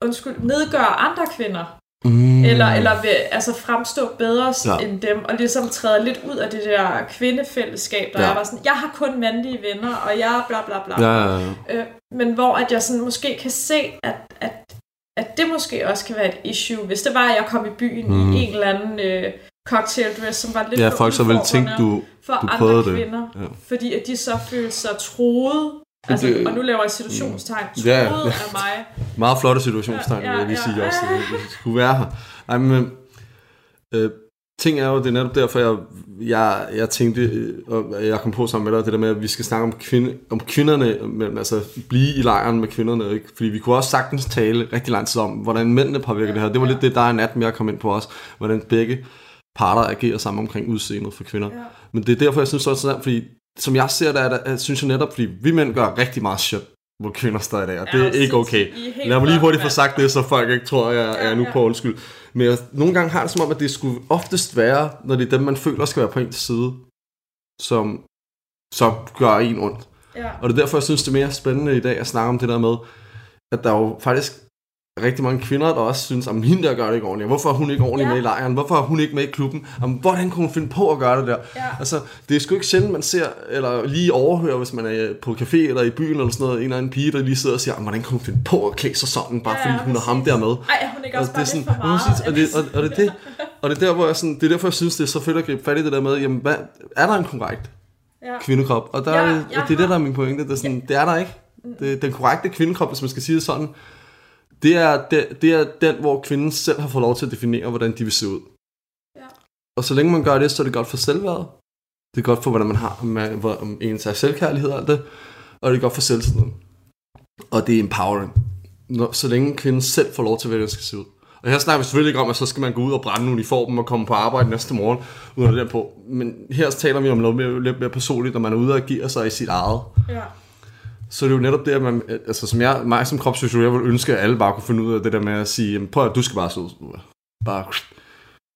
undskyld, nedgør andre kvinder. Mm. Eller, eller vil altså fremstå bedre ja. end dem, og ligesom træde lidt ud af det der kvindefællesskab, der ja. er bare sådan, jeg har kun mandlige venner, og jeg bla bla bla. Ja, ja, ja. Øh, men hvor at jeg sådan måske kan se, at, at, at det måske også kan være et issue, hvis det var, at jeg kom i byen mm. i en eller anden øh, cocktail dress, som var lidt ja, folk så ville tænke, du, for du andre kvinder, det. Ja. fordi at de så følte sig troet Altså, det, og nu laver jeg situationstegn. Troet ja, ja. af mig. Meget flotte situationstegn, ja, ja, vil jeg lige sige ja. også. Det skulle være her. Ej, men, øh, ting er jo, det er netop derfor, jeg, jeg, jeg tænkte, øh, og jeg kom på sammen med dig, det der med, at vi skal snakke om, kvinde, om kvinderne, men, altså blive i lejren med kvinderne, ikke? fordi vi kunne også sagtens tale rigtig lang tid om, hvordan mændene påvirker det her. Det var lidt det, der er nat, jeg kom ind på også, hvordan begge parter agerer sammen omkring udseendet for kvinder. Ja. Men det er derfor, jeg synes også, at fordi som jeg ser det, er det, synes jeg netop, fordi vi mænd gør rigtig meget shit hvor kvinder står i dag, og det er ikke okay. Lad mig lige hurtigt få sagt det, så folk ikke tror, jeg er nu på undskyld. Men jeg, nogle gange har det som om, at det skulle oftest være, når det er dem, man føler skal være på ens side, som så gør en ondt. Ja. Og det er derfor, jeg synes, det er mere spændende i dag at snakke om det der med, at der jo faktisk rigtig mange kvinder, der også synes, at hende der gør det ikke ordentligt. Hvorfor er hun ikke ordentligt ja. med i lejren? Hvorfor er hun ikke med i klubben? Jamen, hvordan kunne hun finde på at gøre det der? Ja. Altså, det er sgu ikke sjældent, man ser, eller lige overhører, hvis man er på café eller i byen eller sådan noget, en eller anden pige, der lige sidder og siger, hvordan kunne hun finde på at klæde sig sådan, bare ja, fordi hun har ham der med? Ej, hun er ikke også bare det er sådan, for meget. Synes, og, det, og, og, det, det, og det er der, hvor jeg sådan, det er derfor, jeg synes, det er så fedt at gribe fat i det der med, jamen, hvad, er der en korrekt ja. kvindekrop? Og der, ja, er, det er det, der er min pointe. Det er, sådan, ja. det er der ikke. Det, den korrekte kvindekrop, hvis man skal sige det sådan, det er, det, det er den, hvor kvinden selv har fået lov til at definere, hvordan de vil se ud. Ja. Og så længe man gør det, så er det godt for selvværdet. Det er godt for, hvordan man har med, hvor, om ens er selvkærlighed og alt det. Og det er godt for selvtilliden. Og det er empowering. Når, så længe kvinden selv får lov til, hvad det skal se ud. Og her snakker vi selvfølgelig ikke om, at så skal man gå ud og brænde uniformen og komme på arbejde næste morgen, uden at det på. Men her taler vi om noget mere, lidt mere personligt, når man er ude og agere sig i sit eget. Ja så er det jo netop det, at man, altså som jeg, mig som kropsfysiolog, jeg vil ønske, at alle bare kunne finde ud af det der med at sige, prøv at du skal bare så bare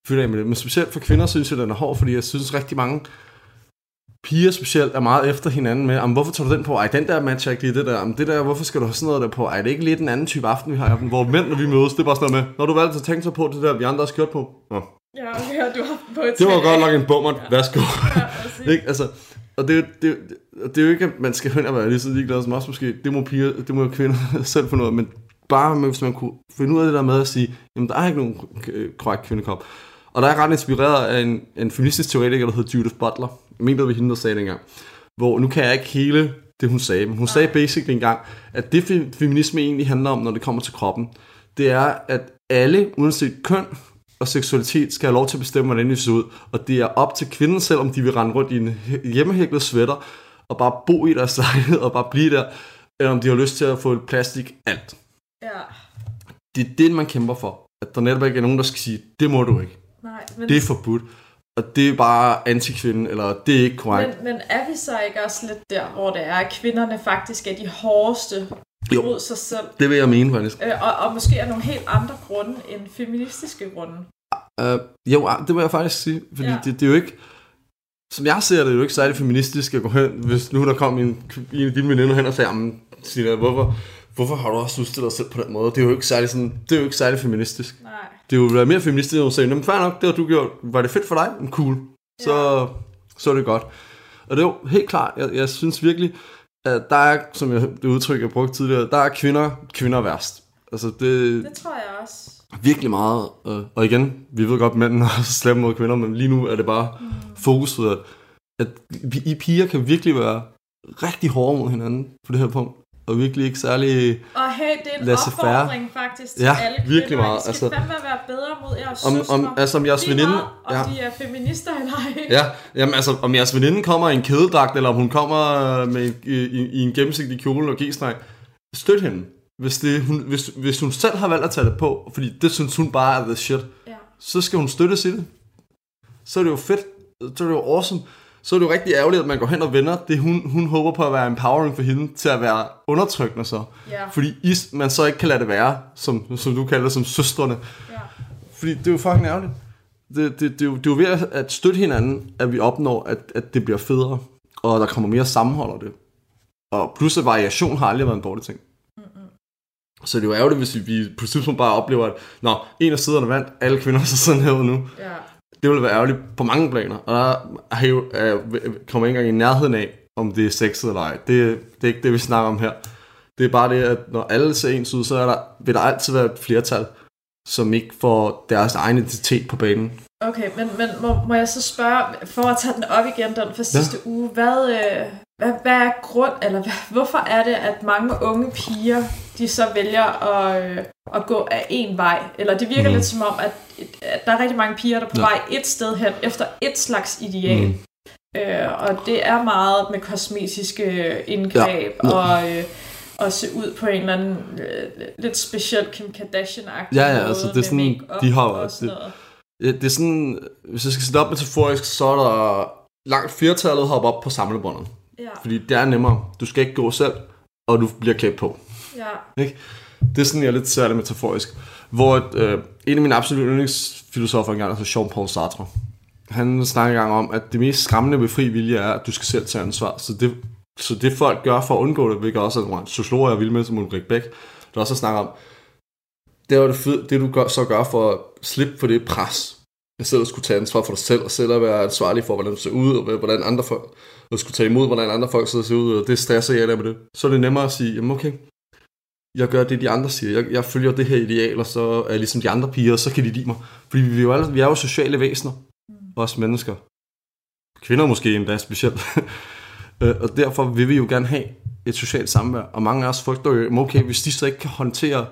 fylde af med det. Men specielt for kvinder synes jeg, den er hård, fordi jeg synes rigtig mange piger specielt er meget efter hinanden med, hvorfor tager du den på? Ej, den der matcher ikke lige det der. Jamen, det der, hvorfor skal du have sådan noget der på? Ej, det er ikke lidt en anden type aften, vi har Hvor mænd, når vi mødes, det er bare sådan noget med, når du valgte at tænke sig på det der, vi andre har skørt på. Nå. Ja, okay, du har på et Det var godt nok en bummer. Ja. Værsgo. Ja, ikke? Altså, og det, det, det, det er jo ikke, at man skal hen og være lige så ligeglad som os måske. Det må, piger, det må kvinder selv finde ud af. Men bare hvis man kunne finde ud af det der med at sige, jamen der er ikke nogen korrekt kvindekrop. Og der er ret inspireret af en, en feministisk teoretiker, der hedder Judith Butler. Jeg mener, det var hende, der sagde det engang. Hvor nu kan jeg ikke hele det, hun sagde, men hun sagde basically engang, at det feminisme egentlig handler om, når det kommer til kroppen, det er, at alle, uanset køn, og seksualitet skal have lov til at bestemme, hvordan de ser ud. Og det er op til kvinden selv, om de vil rende rundt i en hjemmehæklet sweater, og bare bo i deres lejlighed, og bare blive der, eller om de har lyst til at få et plastik alt. Ja. Det er det, man kæmper for. At der netop ikke er nogen, der skal sige, det må du ikke. Nej, men... Det er forbudt. Og det er bare antikvinden, eller det er ikke korrekt. Men, men er vi så ikke også lidt der, hvor det er, at kvinderne faktisk er de hårdeste jo, mod sig selv. det vil jeg mene faktisk. Øh, og, og måske er nogle helt andre grunde end feministiske grunde. Uh, jo, ah, det vil jeg faktisk sige, fordi ja. det, det er jo ikke, som jeg ser det, det er jo ikke særlig feministisk at gå hen, hvis nu der kom en, en af dine veninder hen og sagde, Sina, hvorfor, hvorfor har du også udstillet dig selv på den måde? Det er jo ikke særlig, sådan, det er jo ikke særlig feministisk. Nej. Det er jo mere feministisk, at sige, men fair nok, det har du gjort. Var det fedt for dig? Cool. Så, ja. så er det godt. Og det er jo helt klart, jeg, jeg synes virkelig, at der er, som jeg, det udtryk, jeg brugte tidligere, der er kvinder, kvinder værst. Altså det, Det tror jeg også. virkelig meget, øh, og igen, vi ved godt, at mænd er slemme mod kvinder, men lige nu er det bare mm. fokuset, at, at vi, I piger kan virkelig være rigtig hårde mod hinanden på det her punkt, og virkelig ikke særlig... Og hey, det er en Laissez-faire. opfordring faktisk til Ja, alle virkelig kvinder. meget, I skal altså. fandme være bedre mod jeres Om- søstre. om- altså, om jeres veninde- meget, Om ja. de er feminister eller ej. Ja, jamen altså, om jeres veninde kommer i en kædedragt, eller om hun kommer med en, i, i, i en gennemsigtig kjole og g-streng, støt hende. Hvis, det, hun, hvis, hvis hun selv har valgt at tage det på, fordi det synes hun bare er the shit, Ja. så skal hun støttes i det. Så er det jo fedt. Så er det jo awesome. Så er det jo rigtig ærgerligt, at man går hen og vender det, hun, hun håber på at være empowering for hende, til at være undertrykkende så. Ja. Fordi I, man så ikke kan lade det være, som, som du kalder det, som søstrene. Ja. Fordi det er jo fucking ærgerligt. Det, det, det, er jo, det er jo ved at- støtte hinanden, at vi opnår, at, at det bliver federe, og der kommer mere sammenhold af det. Og plus at variation har aldrig været en dårlig ting. Så det er jo ærgerligt, hvis vi, vi på et tidspunkt bare oplever, at Nå, en af siderne vandt, alle kvinder er så sådan herude nu. Ja. Det vil være ærgerligt på mange planer. Og der er jo, er, kommer ikke engang i nærheden af, om det er sexet eller ej. Det, det er ikke det, vi snakker om her. Det er bare det, at når alle ser ens ud, så er der, vil der altid være et flertal, som ikke får deres egen identitet på banen. Okay, men, men må, må jeg så spørge, for at tage den op igen, den fra sidste ja. uge, hvad, øh, hvad, hvad er grund, eller hvad, hvorfor er det, at mange unge piger, de så vælger at, øh, at gå af en vej? Eller det virker mm. lidt som om, at, at der er rigtig mange piger, der er på Ja. vej et sted hen, efter et slags ideal. Mm. Øh, og det er meget med kosmetiske indgreb, Ja. ja. og... Øh, og se ud på en eller anden øh, lidt speciel Kim Kardashian-agtig Ja, ja, måde altså, det er sådan, de har- sådan det- noget. Det er sådan, hvis jeg skal sætte op metaforisk, så er der langt flertallet hoppe op på samlebåndet. Ja, Fordi det er nemmere. Du skal ikke gå selv, og du bliver klædt på. ja. Det er sådan, jeg lidt ser det metaforisk. Hvor øh, en af mine absolutte yndlingsfilosofer engang, altså Jean-Paul Sartre, han snakker engang om, at det mest skræmmende ved fri vilje er, at du skal selv tage ansvar. Så det, så det folk gør for at undgå det, hvilket også er sociologer, jeg vil med, som Ulrik Bæk, der også snakker om, det er jo det, fed, det du gør, så gør for at slippe for det pres. At selv at skulle tage ansvar for dig selv, og selv at være ansvarlig for, hvordan du ser ud, og hvordan andre folk, og skulle tage imod, hvordan andre folk sidder og ser ud, og det stresser jeg der med det. Så er det nemmere at sige, jamen okay, jeg gør det, de andre siger. Jeg, jeg følger det her ideal, og så er jeg ligesom de andre piger, og så kan de lide mig. Fordi vi er jo, alle, vi er jo sociale væsener, os mennesker. Kvinder måske endda specielt. Øh, og derfor vil vi jo gerne have et socialt samvær. Og mange af os frygter jo, "Jamen, okay, hvis de så ikke kan håndtere,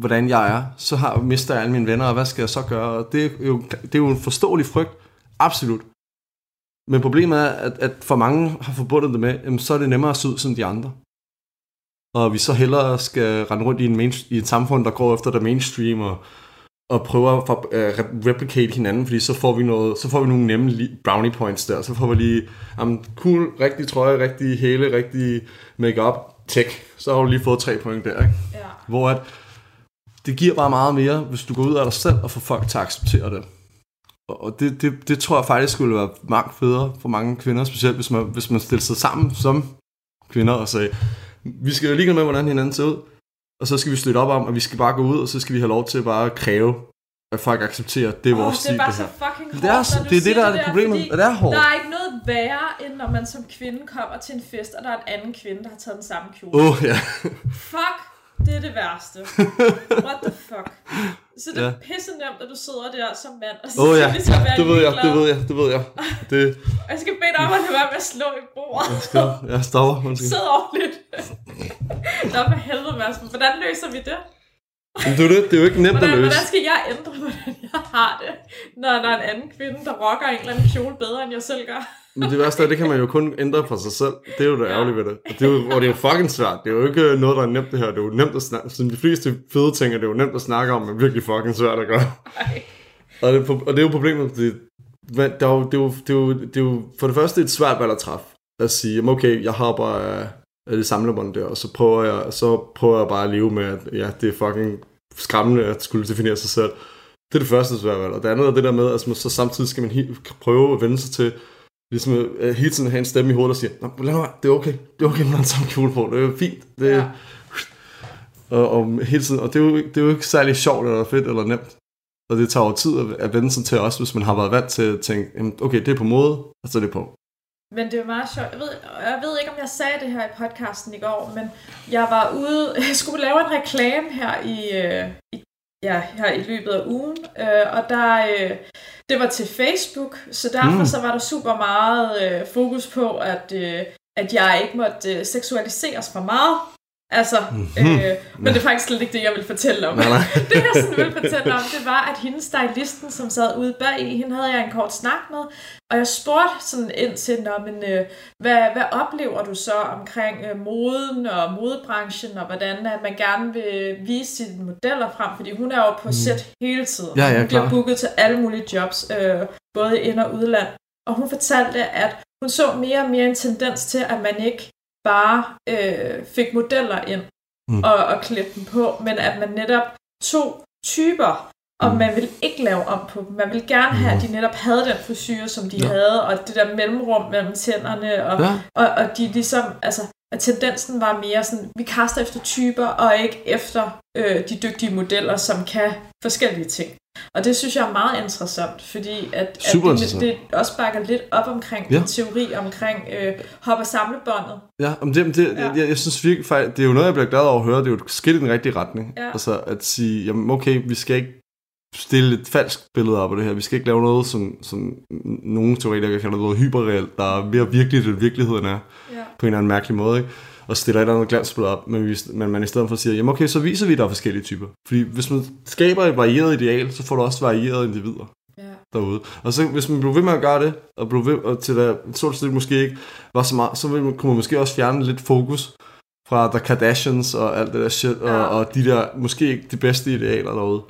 hvordan jeg er, så har, mister jeg alle mine venner, og hvad skal jeg så gøre? Og det er jo, det er jo en forståelig frygt. Absolut. Men problemet er, at, at for mange har forbundet det med, jamen, så er det nemmere at se ud som de andre. Og vi så hellere skal rende rundt i, en main, i et samfund, der går efter det mainstream, og, og prøver at uh, replicate hinanden, fordi så får vi noget, så får vi nogle nemme brownie points der. Så får vi lige, jamen, cool, rigtig trøje, rigtig hæle, rigtig makeup, tech. Så har du lige fået tre point der, ikke? ja. Hvor at, det giver bare meget mere, hvis du går ud af dig selv og får folk til at acceptere det. Og det, det, det tror jeg faktisk skulle være langt federe for mange kvinder, specielt hvis man, hvis man stiller sig sammen som kvinder og sagde, vi skal jo lige med, hvordan hinanden ser ud, og så skal vi støtte op om, at vi skal bare gå ud, og så skal vi have lov til bare at kræve, at folk accepterer, at det er Åh, vores det stil, er bare det så her. fucking hårdt, Det er, det, er det, der er det problemet. fordi Det er hårdt. Der er ikke noget værre, end når man som kvinde kommer til en fest, og der er en anden kvinde, der har taget den samme kjole. Åh, oh, ja. Fuck, det er det værste. What the fuck? Så det er Ja. pisse nemt, at du sidder der som mand, og så Åh, oh, ja. skal være Det ved jeg, det ved jeg, det ved jeg. Det, Og jeg skal bede dig om at lade være med at slå i bordet. skal, jeg stopper, undskyld. Sid ordentligt. Nå, for helvede, Mads. Hvordan løser vi det? Men det er det, det er jo ikke nemt at Hvordan, løse. hvordan skal jeg ændre, hvordan jeg har det, når der er en anden kvinde, der rocker en eller anden kjole bedre, end jeg selv gør? Men det værste er, det kan man jo kun ændre for sig selv. Det er jo det ærgerlige ved det. Og det er jo, og det er jo fucking svært. Det er jo ikke noget, der er nemt det her. Det er jo nemt at snakke. Som de fleste fede ting er det jo nemt at snakke om, men virkelig fucking svært at gøre. Ej. Og det, er og det er jo problemet. Det, men der er jo, det, er jo, det, er jo, det er jo for det første et svært valg at træffe. At sige, okay, jeg hopper af, af det samlebånd der, og så prøver, jeg, så prøver jeg bare at leve med, at ja, det er fucking skræmmende at skulle definere sig selv. Det er det første svære valg. Og det andet er det der med, at man så samtidig skal man prøve at vende sig til, ligesom at hele tiden have en stemme i hovedet, der siger, Nå, lad nu være, det er okay, det er okay, man har den samme kjole på, det er fint. Det, Ja. ja. og, og, hele tiden, og det er, jo, ikke- det er jo ikke særlig sjovt eller fedt eller nemt. Og det tager jo tid at, at vende sig til også, hvis man har været vant til at tænke, okay, det er på mode, og så er det på. Men det er meget sjovt. Jeg ved, jeg ved ikke, om jeg sagde det her i podcasten i går, men jeg var ude, jeg skulle lave en reklame her i, øh, i ja, her i løbet af ugen, øh, og der, øh, det var til Facebook, så derfor mm. så var der super meget øh, fokus på, at, øh, at jeg ikke måtte øh, seksualiseres for meget. Altså, mm-hmm. øh, men det er faktisk slet ikke det, jeg vil fortælle om. Nej, nej. det, jeg sådan vil fortælle om, det var, at hende stylisten, som sad ude bag i, hende havde jeg en kort snak med, og jeg spurgte sådan ind til, men, øh, hvad, hvad oplever du så omkring øh, moden og modebranchen, og hvordan at man gerne vil vise sine modeller frem, fordi hun er jo på mm. sæt hele tiden. Ja, ja, hun bliver booket til alle mulige jobs, øh, både ind- og udland. Og hun fortalte, at hun så mere og mere en tendens til, at man ikke bare øh, fik modeller ind mm. og, og klædte dem på, men at man netop tog typer, og mm. man ville ikke lave om på dem. Man ville gerne have, at de netop havde den frisyr, som de ja. havde, og det der mellemrum mellem tænderne, og, ja. og, og de ligesom, altså, at tendensen var mere sådan, vi kaster efter typer, og ikke efter øh, de dygtige modeller, som kan forskellige ting. Og det synes jeg er meget interessant, fordi at, at det, det også bakker lidt op omkring ja. en teori omkring øh, hop- og samlebåndet. Ja, om det, det, ja. jeg, jeg synes virkelig, det er jo noget, jeg bliver glad over at høre, det er jo et skridt i den rigtige retning. Ja. Altså at sige, jamen okay, vi skal ikke stille et falsk billede op af det her. Vi skal ikke lave noget, som, som nogle teoretikere kalder noget hyperreelt, der er mere virkeligt, end virkeligheden er, ja. på en eller anden mærkelig måde. Ikke? og stiller et eller andet glansbillede op, men, vi, men man i stedet for siger, jamen okay, så viser vi, at der er forskellige typer. Fordi hvis man skaber et varieret ideal, så får du også varierede individer ja. derude. Og så hvis man bliver ved med at gøre det, og bliver ved og til der stort set måske ikke var så meget, så vil man, kunne man måske også fjerne lidt fokus fra The Kardashians og alt det der shit, ja. og, og de der måske ikke de bedste idealer derude.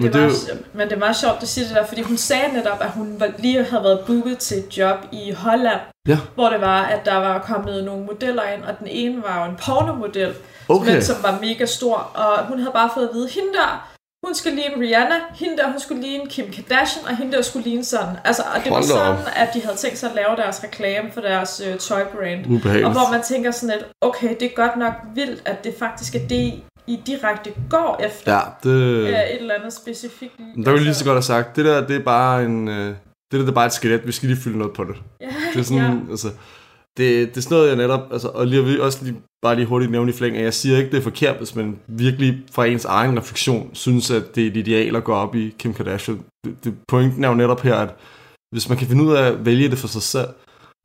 Men det, men, det var, jo... men det var sjovt, du siger det der, fordi hun sagde netop, at hun lige havde været booket til et job i Holland, ja. hvor det var, at der var kommet nogle modeller ind, og den ene var jo en pornomodel, okay. men, som var mega stor, og hun havde bare fået at vide, hende der, hun skulle ligne Rihanna, hende der, hun skulle ligne Kim Kardashian, og hende der skulle ligne sådan. Altså, og det Hold var sådan, op. at de havde tænkt sig at lave deres reklame for deres øh, tøjbrand. Og hvor man tænker sådan lidt, okay, det er godt nok vildt, at det faktisk er det, i direkte går efter ja, det... ja, et eller andet specifikt. Der vil lige så godt have sagt, det der, det er bare en... Øh, det der, det er bare et skelet, vi skal lige fylde noget på det. Ja, det er sådan, ja. altså, det, det er sådan noget, jeg netop, altså, og lige, også lige, bare lige hurtigt nævne i flæng, at jeg siger ikke, det er forkert, hvis man virkelig fra ens egen refleksion synes, at det er et ideal at gå op i Kim Kardashian. Det, det, pointen er jo netop her, at hvis man kan finde ud af at vælge det for sig selv,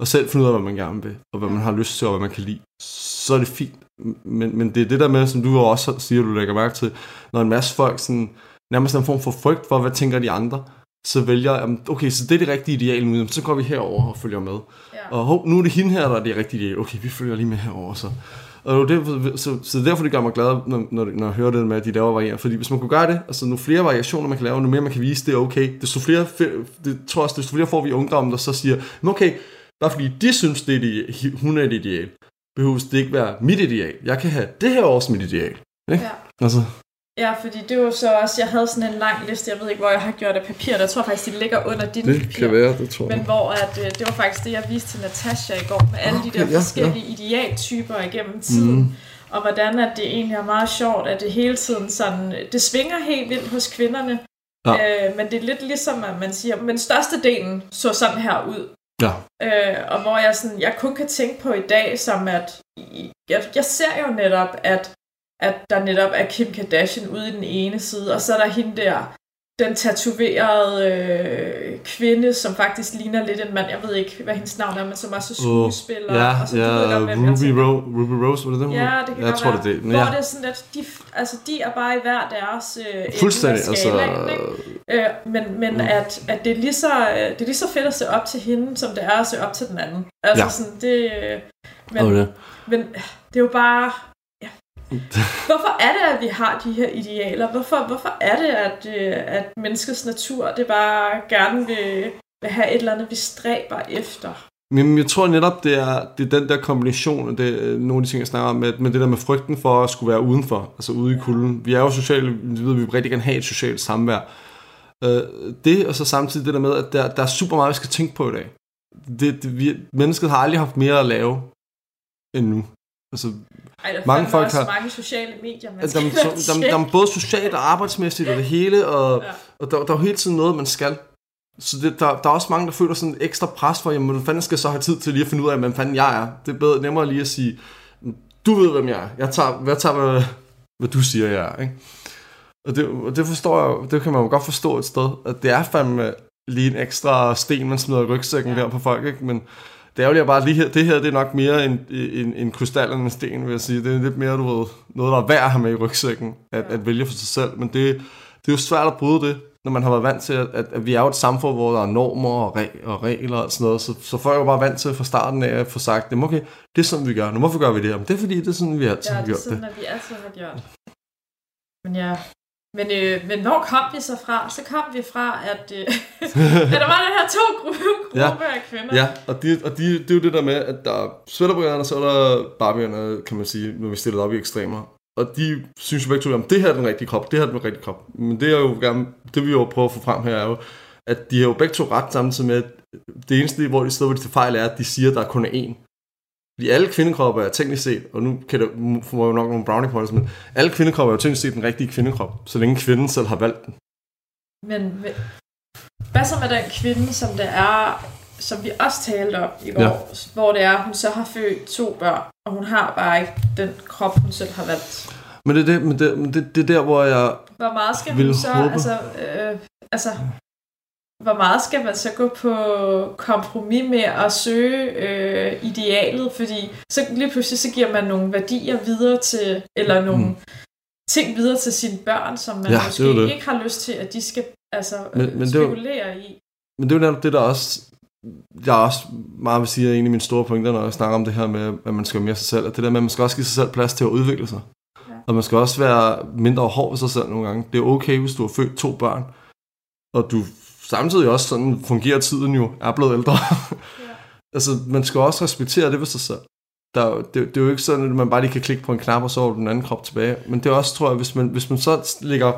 og selv finde ud af, hvad man gerne vil, og hvad man har lyst til, og hvad man kan lide, så er det fint. Men, men det er det der med, som du også siger, du lægger mærke til, når en masse folk sådan, nærmest en form for frygt for, hvad tænker de andre, så vælger, okay, så det er det rigtige ideal nu, så går vi herover og følger med. Ja. Og hov, nu er det hende her, der er det rigtige ideal. Okay, vi følger lige med herover så. Og det, så, så derfor det gør mig glad, når, når, når jeg hører det med, at de laver varianter. Fordi hvis man kunne gøre det, altså nu flere variationer man kan lave, nu mere man kan vise, det er okay. Desto flere, det tror jeg desto flere får vi ungdommen, der så siger, okay, bare fordi de synes, det er det, hun er et ideal, behøves det ikke være mit ideal. Jeg kan have det her også mit ideal. Ikke? Ja. Altså. Ja, fordi det var så også, jeg havde sådan en lang liste, jeg ved ikke, hvor jeg har gjort af papir, der tror faktisk, de ligger under din det papir. kan være, det tror jeg. Men hvor at, øh, det var faktisk det, jeg viste til Natasha i går, med alle okay, de der ja, forskellige ja. idealtyper igennem tiden. Mm. Og hvordan at det egentlig er meget sjovt, at det hele tiden sådan, det svinger helt vildt hos kvinderne. Ja. Øh, men det er lidt ligesom, at man siger, men størstedelen så sådan her ud. Ja. Øh, og hvor jeg, sådan, jeg kun kan tænke på i dag, som at jeg, jeg ser jo netop, at, at der netop er Kim Kardashian ude i den ene side, og så er der hende der, den tatoverede øh, kvinde, som faktisk ligner lidt en mand. Jeg ved ikke, hvad hendes navn er, men som også er skuespiller. Ja, og så, ja, ved godt, Ruby, Ro- Ruby Rose, var det det? Ja, det kan jeg tror, være. det er det. Hvor ja. det er sådan, at de, altså, de er bare i hver deres øh, Fuldstændig, altså... Øh, men men mm. at, at det, er lige så, det er lige så fedt at se op til hende, som det er at se op til den anden. Altså ja. sådan, det... Men, okay. men det er jo bare Hvorfor er det, at vi har de her idealer? Hvorfor, hvorfor er det, at, øh, at menneskets natur det bare gerne vil, vil have et eller andet, vi stræber efter? Men jeg tror netop, det er, det er den der kombination, og det er nogle af de ting, jeg snakker om, med, med det der med frygten for at skulle være udenfor, altså ude i kulden. Vi er jo sociale, vi ved, vi vil rigtig gerne have et socialt samvær. Øh, det, og så samtidig det der med, at der, der er super meget, vi skal tænke på i dag. Det, det, vi, mennesket har aldrig haft mere at lave end nu. Altså, ej, der mange folk har mange sociale medier, man der, der, er både socialt og arbejdsmæssigt og det hele, og, ja. og der, der er jo hele tiden noget, man skal. Så det, der, der er også mange, der føler sådan et ekstra pres for, jamen, hvordan fanden skal jeg så have tid til lige at finde ud af, hvem fanden jeg er. Det er bedre, nemmere lige at sige, du ved, hvem jeg er. Jeg tager, jeg tager hvad, hvad du siger, jeg er. Ikke? Og, det, og det forstår jeg, det kan man jo godt forstå et sted, at det er fandme lige en ekstra sten, man smider i rygsækken ja. der på folk, ikke? men det er jo bare lige her, det her det er nok mere en, en, en krystal end en sten, vil jeg sige. Det er lidt mere, du ved, noget, der er værd at have med i rygsækken, at, ja. at vælge for sig selv. Men det, det er jo svært at bryde det, når man har været vant til, at, at, vi er jo et samfund, hvor der er normer og, reg- og regler og sådan noget. Så, så folk er jo bare vant til fra starten af at få sagt, det okay, det er sådan, vi gør. Nu hvorfor gør vi det her? Men det er fordi, det er sådan, vi altid har gjort det. Ja, det er sådan, at vi altid har gjort. Men ja, men, øh, men hvor kom vi så fra? Så kom vi fra, at, øh, at der var den her to grupper ja. af kvinder. Ja, og, de, og de, det er jo det der med, at der er sweaterbrødrene, og så er der barbierne, kan man sige, når vi stiller op i ekstremer. Og de synes jo begge to, at det her er den rigtige krop, det her er den rigtige krop. Men det, er jo gerne, det vi jo prøver at få frem her, er jo, at de har jo begge to ret samtidig med, at det eneste, hvor de steder, hvor de tager fejl, er, at de siger, at der er kun én. Fordi alle kvindekroppe er teknisk set, og nu kan det få jo nok nogle brownie points, men alle kvindekroppe er jo teknisk set den rigtige kvindekrop, så længe kvinden selv har valgt den. Men hvad så med den kvinde, som det er, som vi også talte om i går, ja. hvor det er, hun så har født to børn, og hun har bare ikke den krop, hun selv har valgt. Men det er, det, men det, men det, det er der, hvor jeg Hvor meget skal hun så, håbe. altså, øh, altså, hvor meget skal man så gå på kompromis med at søge øh, idealet, fordi så lige pludselig så giver man nogle værdier videre til, eller nogle mm. ting videre til sine børn, som man ja, måske det det. ikke har lyst til, at de skal altså, men, men spekulere det i. Men det er jo netop det, der også jeg er også meget vil sige, at en af mine store pointer, når jeg snakker om det her med, at man skal mere sig selv, at det der med, at man skal også give sig selv plads til at udvikle sig. Ja. Og man skal også være mindre hård ved sig selv nogle gange. Det er okay, hvis du har født to børn, og du samtidig også sådan fungerer tiden jo, er blevet ældre. Ja. altså, man skal også respektere det ved sig selv. Der, det, det, er jo ikke sådan, at man bare lige kan klikke på en knap, og så er den anden krop tilbage. Men det er også, tror jeg, hvis man, hvis man så lægger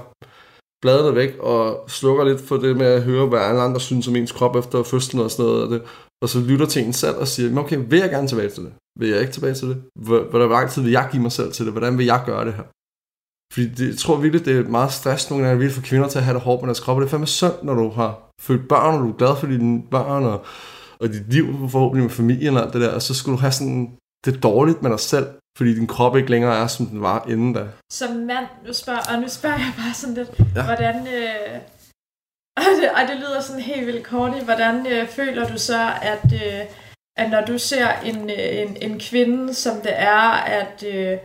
bladene væk, og slukker lidt for det med at høre, hvad alle andre synes om ens krop efter fødslen og sådan noget, og, det, og så lytter til en selv og siger, okay, vil jeg gerne tilbage til det? Vil jeg ikke tilbage til det? Hvor lang tid vil jeg give mig selv til det? Hvordan vil jeg gøre det her? Fordi det, jeg tror virkelig, det er meget stress nogle gange for kvinder til at have det hårdt med deres krop. Og det er fandme synd, når du har født børn, og du er glad for dine børn, og, og dit liv forhåbentlig med familien og alt det der. Og så skulle du have sådan det dårligt med dig selv, fordi din krop ikke længere er, som den var inden da. Som mand, nu spørger, og nu spørger jeg bare sådan lidt, ja. hvordan... Øh, og, det, og det lyder sådan helt vildt kort hvordan øh, føler du så, at, øh, at når du ser en, øh, en, en kvinde, som det er, at... Øh,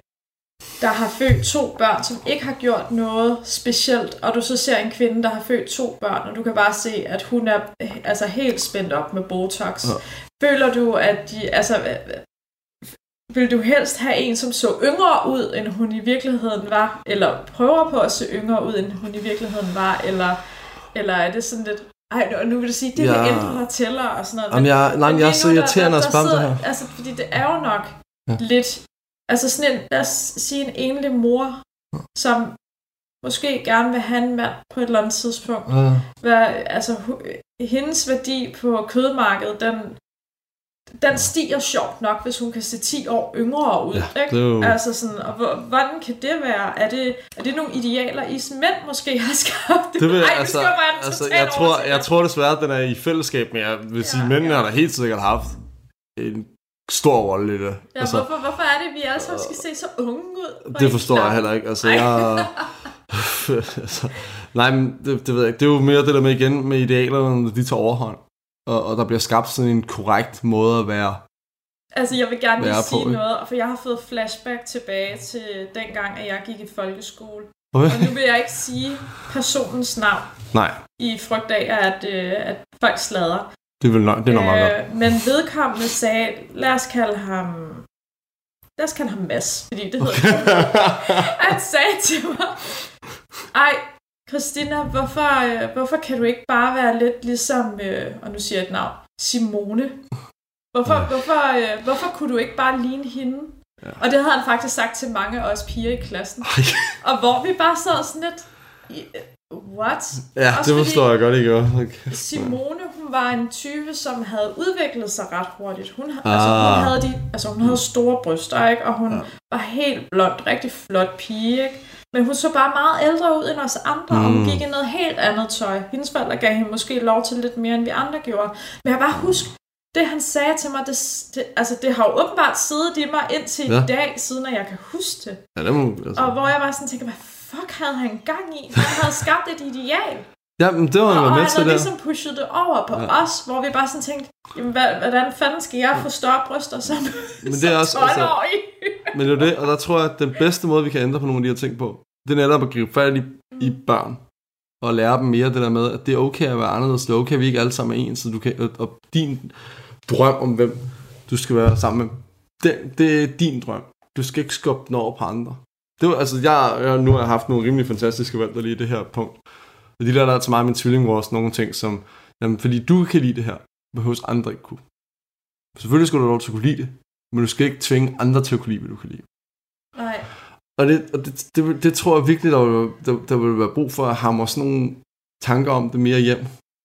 der har født to børn, som ikke har gjort noget specielt, og du så ser en kvinde, der har født to børn, og du kan bare se, at hun er altså helt spændt op med Botox. Ja. Føler du, at de, altså, vil du helst have en, som så yngre ud, end hun i virkeligheden var, eller prøver på at se yngre ud, end hun i virkeligheden var, eller, eller er det sådan lidt, ej, nu vil du sige, det ja. vil ændre dig tæller og sådan noget. Jamen, jeg, nej, jeg er så irriterende at spørge det her. Altså, fordi det er jo nok ja. lidt Altså sådan en, lad os sige en enlig mor, som måske gerne vil have en mand på et eller andet tidspunkt. Ja. Hvad, altså, hendes værdi på kødmarkedet, den, den stiger sjovt nok, hvis hun kan se 10 år yngre ud. Ja, ikke? Jo... Altså sådan, og hvordan kan det være? Er det, er det nogle idealer, I mænd måske har skabt? Det vil, Ej, altså, altså, jeg, tror, jeg tror desværre, at den er i fællesskab, men jeg vil sige, ja, mændene ja. har da helt sikkert haft en stor rolle i det. Ja, altså, hvorfor, hvorfor er det, vi alle sammen skal se så unge ud? Det forstår jeg heller ikke. Altså, jeg... altså, nej, men det, det ved jeg ikke. Det er jo mere det der med igen med idealerne, når de tager overhånd. Og, og der bliver skabt sådan en korrekt måde at være Altså, jeg vil gerne lige sige på, noget, for jeg har fået flashback tilbage til dengang, at jeg gik i folkeskole. Okay. Og nu vil jeg ikke sige personens navn. Nej. I frygt af, at, øh, at folk slader. Det nok, det er nok meget godt. Øh, men vedkommende sagde, lad os kalde ham, lad os kalde ham Mads, fordi det hedder okay. Han sagde til mig, ej, Christina, hvorfor, øh, hvorfor kan du ikke bare være lidt ligesom, øh, og nu siger jeg et navn, Simone? Hvorfor, ja. hvorfor, øh, hvorfor kunne du ikke bare ligne hende? Ja. Og det havde han faktisk sagt til mange af os piger i klassen. Ej. Og hvor vi bare sad sådan lidt, what? Ja, Også det forstår jeg godt, ikke? Okay. Simone, hun var en type, som havde udviklet sig ret hurtigt. Hun, ah. altså, hun, havde, de, altså, hun havde store bryster, ikke? og hun ja. var helt blond, rigtig flot pige. Ikke? Men hun så bare meget ældre ud end os andre, mm. og hun Mm. gik i noget helt andet tøj. Hendes forældre gav hende måske lov til lidt mere, end vi andre gjorde. Men jeg bare husk, det han sagde til mig, det, det, altså det har jo åbenbart siddet i mig indtil. Ja. i dag, siden at jeg kan huske det. Ja, det må, altså. Og hvor jeg bare sådan tænker, hvad fuck havde han gang i? Han havde skabt et ideal. Ja, men det var Og, han og han med til havde der. ligesom pushet det over på Ja. os, hvor vi bare sådan tænkte, jamen, hvordan fanden skal jeg få større bryster som, Men det er også, altså, 12-årig? Men det er det, og der tror jeg, at den bedste måde, vi kan ændre på nogle af de her ting på, det er netop at gribe fat i, i børn. Og lære dem mere det der med, at det er okay at være anderledes. Det er okay, at vi ikke alle sammen er ens. Så du kan, og, og din drøm om, hvem du skal være sammen med, det, det er din drøm. Du skal ikke skubbe den over på andre. Det var, altså, jeg, jeg, nu har haft nogle rimelig fantastiske valg lige i det her punkt. Og de der, der er til mig og min tvillingbror også nogle ting, som, jamen, fordi du kan lide det her, behøves andre ikke kunne. Selvfølgelig skal du lov til at kunne lide det, men du skal ikke tvinge andre til at kunne lide, hvad du kan lide. Nej. Og det, og det, det, det tror jeg virkelig, der vil, der, der vil være brug for at hamre sådan nogle tanker om det mere hjem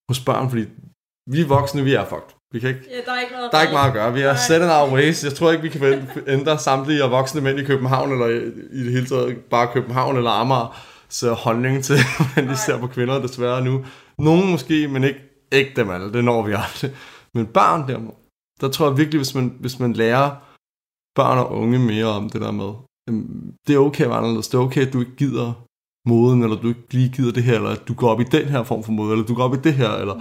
hos børn, fordi vi voksne, vi er fucked. Vi kan ikke, Ja, der er ikke noget der er ikke meget at gøre. Vi er Nej. set in our ways. Jeg tror ikke, vi kan ændre samtlige af voksne mænd i København, eller i, det hele taget bare København eller Amager, så holdning til, hvordan de ser på kvinder desværre nu. Nogle måske, men ikke, ikke dem alle. Det når vi aldrig. Men børn derimod, der tror jeg virkelig, hvis man, hvis man lærer børn og unge mere om det der med, det er okay at være anderledes. Det er okay, at du ikke gider moden, eller du ikke lige gider det her, eller at du går op i den her form for mode, eller du går op i det her, eller...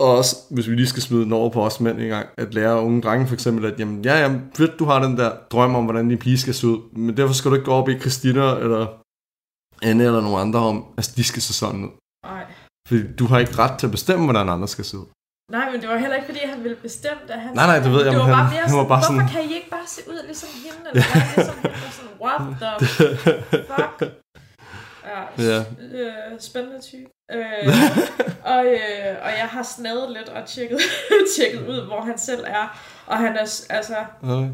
Og også, hvis vi lige skal smide den over på os mænd en gang, at lære unge drenge for eksempel, at jamen, ja, ja, fedt, du har den der drøm om, hvordan din pige skal se ud, men derfor skal du ikke gå op i Christina, eller Anne, eller nogen andre om, at de skal se sådan ud. Nej. Fordi du har ikke ret til at bestemme, hvordan andre skal se ud. Nej, men det var heller ikke, fordi han ville bestemme det. Han, Nej, nej, det ved jeg, Det var bare mere han var sådan, bare hvorfor sådan- kan I ikke bare se ud ligesom hende? Eller ligesom hende? Og sådan, what the fuck? Ja, Ja. Øh, spændende type. Øh, og, øh, og jeg har snadet lidt og tjekket, tjekket ud, hvor han selv er. Og han er, altså... Okay.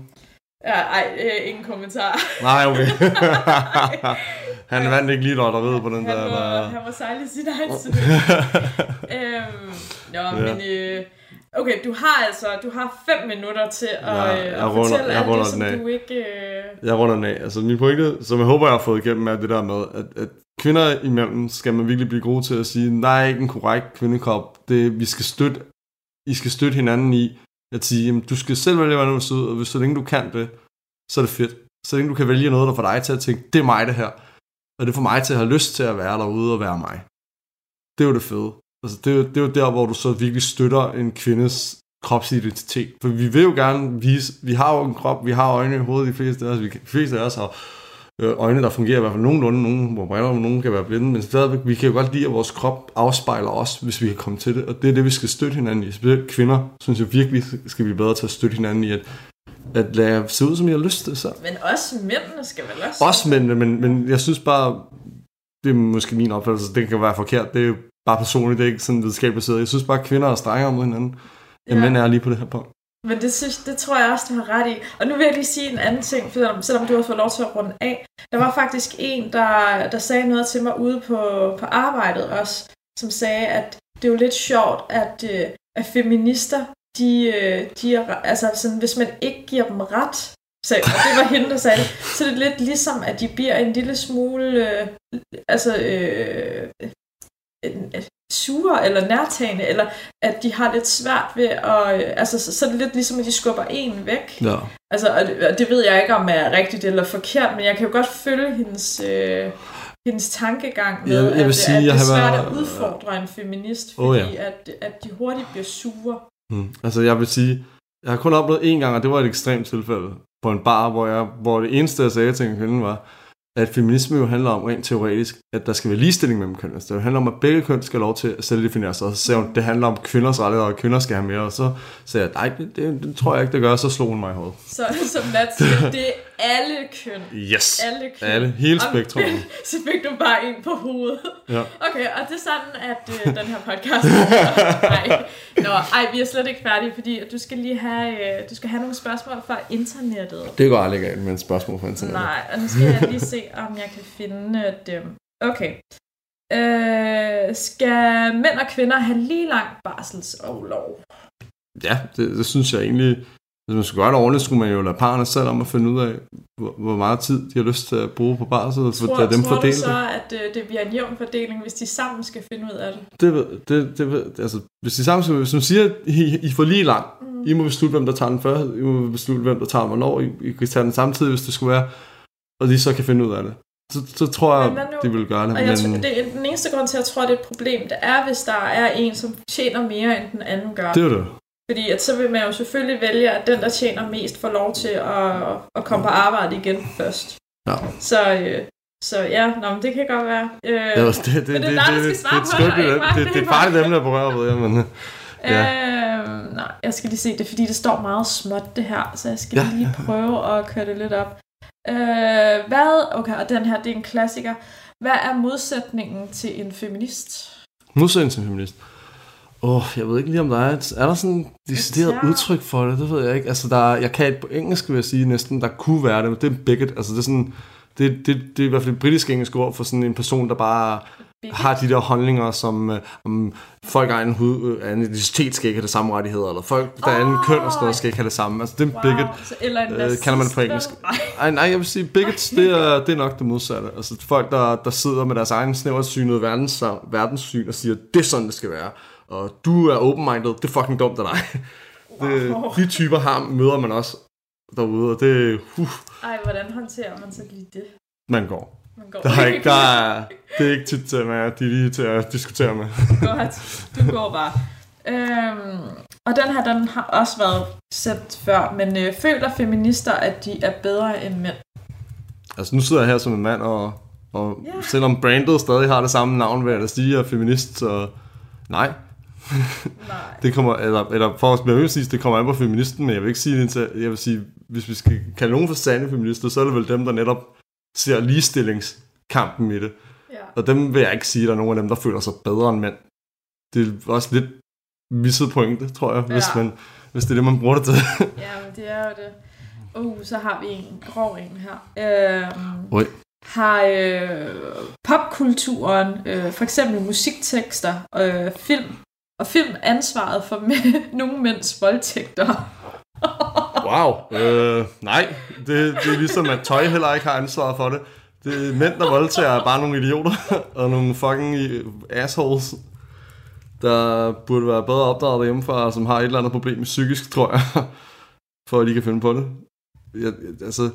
Ja, ej, øh, ingen kommentar. Nej, okay. han vandt ikke lige lotteriet på den han, der. må, der. han må sejle sin egen øhm, nå, Ja. men... Øh, okay, du har altså du har fem minutter til at, Ja, øh, jeg at runder- fortælle jeg alt runder det, som du ikke... Øh, Jeg runder den af. Altså min pointe, som jeg håber, jeg har fået igennem, er det der med, at, at kvinder imellem skal man virkelig blive gode til at sige, nej, ikke en korrekt kvindekrop. Det, vi skal støtte, I skal støtte hinanden i at sige, jamen, du skal selv vælge, hvordan du ser ud, og hvis så længe du kan det, så er det fedt. Så længe du kan vælge noget, der får dig til at tænke, det er mig det her. Og det får mig til at have lyst til at være derude og være mig. Det er jo det fede. Altså, det, er jo, det er jo der, hvor du så virkelig støtter en kvindes kropsidentitet. For vi vil jo gerne vise, vi har jo en krop, vi har øjne i hovedet, de fleste af os, vi, de fleste af os har øjne, der fungerer i hvert fald nogenlunde, nogen hvor briller, nogen kan være blinde, men stadigvæk, vi kan jo godt lide, at vores krop afspejler os, hvis vi kan komme til det, og det er det, vi skal støtte hinanden i. Specielt kvinder, synes jeg virkelig, skal blive bedre til at støtte hinanden i, at, at lade jer se ud, som I har lyst til. Så. men også mændene skal vel også... Også mændene, men, men jeg synes bare, det er måske min opfattelse, det kan være forkert, det er jo bare personligt, det er ikke sådan videnskabeligt baseret. Jeg synes bare, at kvinder er strengere mod hinanden, end Ja. mænd er lige på det her punkt. Men det, synes, det tror jeg også, du har ret i. Og nu vil jeg lige sige en anden ting, selvom, selvom du har fået lov til at runde af. Der var faktisk en, der, der sagde noget til mig ude på, på arbejdet også, som sagde, at det er jo lidt sjovt, at, øh, at feminister, de, øh, de er, altså sådan, hvis man ikke giver dem ret, så, og det var hende, der sagde det, så er lidt ligesom, at de bliver en lille smule, øh, altså, øh, en- sure eller nærtagende, eller at de har lidt svært ved at... øh, Altså, så, så er det lidt ligesom, at de skubber en væk. Ja. Altså, og det, og det ved jeg ikke, om er rigtigt eller forkert, men jeg kan jo godt følge hendes, øh, hendes tankegang med, Jeg- jeg vil at, sige, at jeg det er svært været- at udfordre en feminist, fordi ja. at, at de hurtigt bliver sure. Mm. Altså jeg vil sige, jeg har kun oplevet én gang, og det var et ekstremt tilfælde på en bar, hvor, jeg, hvor det eneste, jeg sagde til en kvinde var, at feminisme jo handler om rent teoretisk, at der skal være ligestilling mellem kønnene. Altså, det handler om, at begge køn skal have lov til at selvdefinere sig. Og så sagde hun, det handler om kvinders rettigheder, og kvinder skal have mere. Og så sagde jeg, nej, det, det, det tror jeg ikke, det gør. Så slog hun mig i hovedet. Så som Nat siger, det alle køn. Yes. Alle køn. Alle. Hele spektrumet. så fik du bare en på hovedet. Ja. Okay, og det er sådan, at øh, den her podcast Nej. Nå, ej, vi er slet ikke færdige, fordi du skal lige have, øh, du skal have nogle spørgsmål fra internettet. Det går aldrig galt med en spørgsmål fra internet. Nej, og nu skal jeg lige se, om jeg kan finde dem. Okay. Øh, skal mænd og kvinder have lige lang barselsoverlov? Ja, det, det synes jeg egentlig, hvis man skulle gøre det ordentligt, skulle man jo lade parerne selv om at finde ud af, hvor, hvor meget tid de har lyst til at bruge på barsel, og tror, lade dem tror fordele du så, det. at øh, det bliver en jævn fordeling, hvis de sammen skal finde ud af det? Det, det, det, altså, hvis de sammen, hvis man siger, at I, I får lige lang, mm. I må beslutte, hvem der tager den før, I må beslutte, hvem der tager den hvornår, I, I kan tage den samtidig, hvis det skulle være, og de så kan finde ud af det. Så, så tror jeg, de vil gøre det. Og jeg tror, Men, det er den eneste grund til, at jeg tror, det er et problem, det er, hvis der er en, som tjener mere, end den anden gør. det er det. Fordi at så vil man jo selvfølgelig vælge, at den, der tjener mest, får lov til at, at komme på arbejde igen først. Ja. Så, øh, så ja, nå, men det kan godt være. Øh, Ja, det, det, men det, det er der det, skal det, svare det, på det, det, det, det, det er bare- farligt dem, der berører ved jer, men ja. Øh, nej, jeg skal lige se det, fordi det står meget småt det her, så jeg skal Ja. lige prøve at køre det lidt op. Øh, hvad, okay, og den her, det er en klassiker. Hvad er modsætningen til en feminist? modsætning til feminist. Åh, oh, jeg ved ikke lige, om der er et, er der sådan et decideret udtryk for det, det ved jeg ikke. Altså, der, er- jeg kan på engelsk, vil jeg sige næsten, der kunne være det, men det er bigot. Altså, det er sådan, det, det, det er i hvert fald et britisk engelsk ord for sådan en person, der bare Bigot? har de der holdninger, som øh, om folk af en hud, øh, en etnicitet skal ikke have det samme rettigheder, eller folk, der er anden køn og sådan noget, skal ikke have det samme. Altså, det er en bigot. så, eller en øh, kalder man på engelsk. Nej. Ej, nej, jeg vil sige, bigots, det er, det er nok det modsatte. Altså folk, der, der sidder med deres egen snæversynede verdens, verdenssyn og siger, det er sådan, det skal være. Og du er open-minded, det er fucking dumt af dig. Det, Wow. de typer har, møder man også derude, og det, uh, Ej, hvordan håndterer man så lige det? man går. Man går Der er ikke, der er, det er ikke tit til mig, de er lige til at diskutere med. Godt, du går bare. Øhm, og den her, den har også været sendt før, men øh, føler feminister, at de er bedre end mænd? Altså nu sidder jeg her som en mand, og, og Ja. selvom brandet stadig har det samme navn, vil jeg da sige, at er feminist, så nej. Nej. Det kommer, eller, eller for at være sige, det kommer an på feministen, men jeg vil ikke sige det jeg vil sige, hvis vi skal kalde nogen for sande feminister, så er det vel dem, der netop ser ligestillingskampen i det. Ja. Og dem vil jeg ikke sige, at der er nogen af dem, der føler sig bedre end mænd. Det er også lidt misset pointe, tror jeg, hvis, Ja. man, hvis det er det, man bruger det til. ja, men det er jo det. Uh, så har vi en grov en her. Øhm, Oj. har øh, popkulturen, øh, for eksempel musiktekster, øh, film og film ansvaret for mæ- nogle mænds voldtægter? Wow. Øh, nej, det, det er ligesom, at tøj heller ikke har ansvaret for det. Det er mænd, der voldtager, er bare nogle idioter og nogle fucking øh, assholes, der burde være bedre opdraget derhjemmefra, som har et eller andet problem psykisk, tror jeg, for at de kan finde på det. Jeg, altså,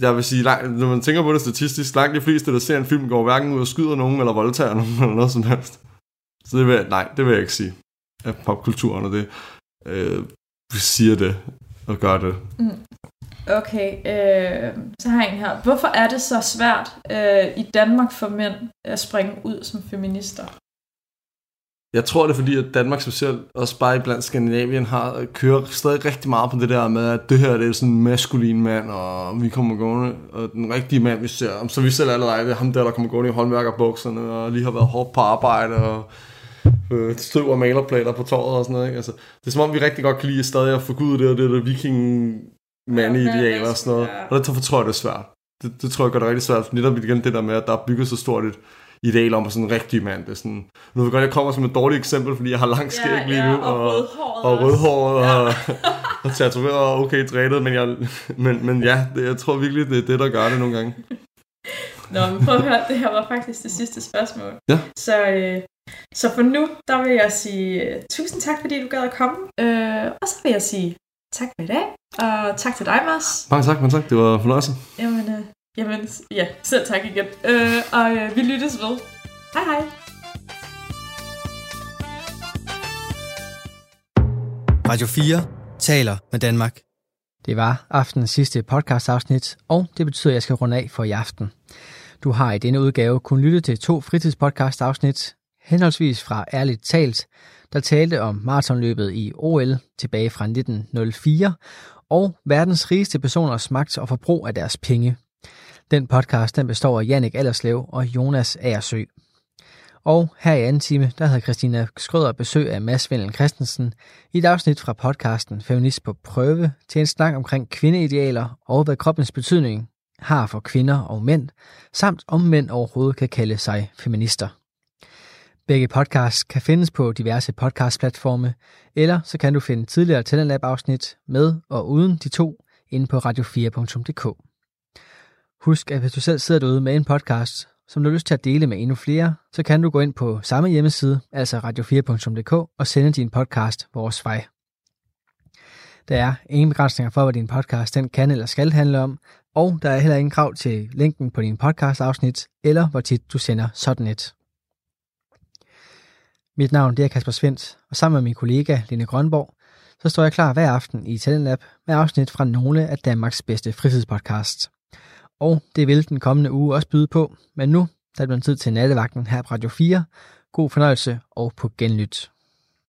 jeg vil sige, langt, når man tænker på det statistisk, langt de fleste, der ser en film, går hverken ud og skyder nogen, eller voldtager nogen, eller noget som helst. Så det vil jeg, nej, det vil jeg ikke sige. At popkulturen og det øh, siger det og gør det. Okay, øh, så har jeg en her. Hvorfor er det så svært øh, i Danmark for mænd at springe ud som feminister? Jeg tror, det er fordi, at Danmark specielt, også bare blandt Skandinavien, har kører stadig rigtig meget på det der med, at det her det er sådan en maskulin mand, og vi kommer gående, og den rigtige mand, vi ser, så vi selv allerede, det er ham der, der kommer gående i håndværkerbukserne, og lige har været hårdt på arbejde, og øh, støv og malerplader på tåret og sådan noget. Ikke? Altså, det er som om, vi rigtig godt kan lide stadig at forgude det, og det der viking mandeidealer og sådan noget. Ja. Og derfor tror jeg, det er svært. Det, det tror jeg gør det rigtig svært. Netop igen det der med, at der er bygget så stort et ideal om at sådan en rigtig mand. Det er sådan, nu ved jeg godt, jeg kommer som et dårligt eksempel, fordi jeg har lang skæg lige nu, og, og, rødhåret og rødhåret og, og tatoveret og okay drænet, men, jeg, men, men ja, det, jeg tror virkelig, det er det, der gør det nogle gange. Nå, men prøv at høre, det her var faktisk det sidste spørgsmål. Ja. Så, øh, så for nu, der vil jeg sige øh, tusind tak, fordi du gad at komme. Øh, og så vil jeg sige tak for i dag, og tak til dig, Mads. Mange tak, men tak. Det var en fornøjelse. Jamen, øh, jamen ja, selv tak igen. Øh, og øh, vi lyttes ved. Hej hej. Radio 4 taler med Danmark. Det var aftenens sidste podcastafsnit, og det betyder, at jeg skal runde af for i aften. Du har i denne udgave kun lyttet til to fritidspodcast-afsnit, henholdsvis fra Ærligt Talt, der talte om maratonløbet i OL tilbage fra 1904, og verdens rigeste personers magt og forbrug af deres penge. Den podcast den består af Jannik Allerslev og Jonas Aersø. Og her i anden time, der havde Christina Skrøder besøg af Mads Vindel Christensen i et afsnit fra podcasten Feminist på prøve til en snak omkring kvindeidealer og hvad kroppens betydning har for kvinder og mænd, samt om mænd overhovedet kan kalde sig feminister. Begge podcasts kan findes på diverse podcastplatforme, eller så kan du finde tidligere Talentlab-afsnit med og uden de to inde på radio4.dk. Husk, at hvis du selv sidder derude med en podcast, som du har lyst til at dele med endnu flere, så kan du gå ind på samme hjemmeside, altså radio4.dk, og sende din podcast vores vej. Der er ingen begrænsninger for, hvad din podcast den kan eller skal handle om, og der er heller ingen krav til linken på din podcast-afsnit, eller hvor tit du sender sådan et. Mit navn det er Kasper Svendt, og sammen med min kollega Line Grønborg, så står jeg klar hver aften i Talentlab med afsnit fra nogle af Danmarks bedste fritidspodcasts. Og det vil den kommende uge også byde på, men nu der er det tid til nattevagten her på Radio 4. God fornøjelse og på genlyt.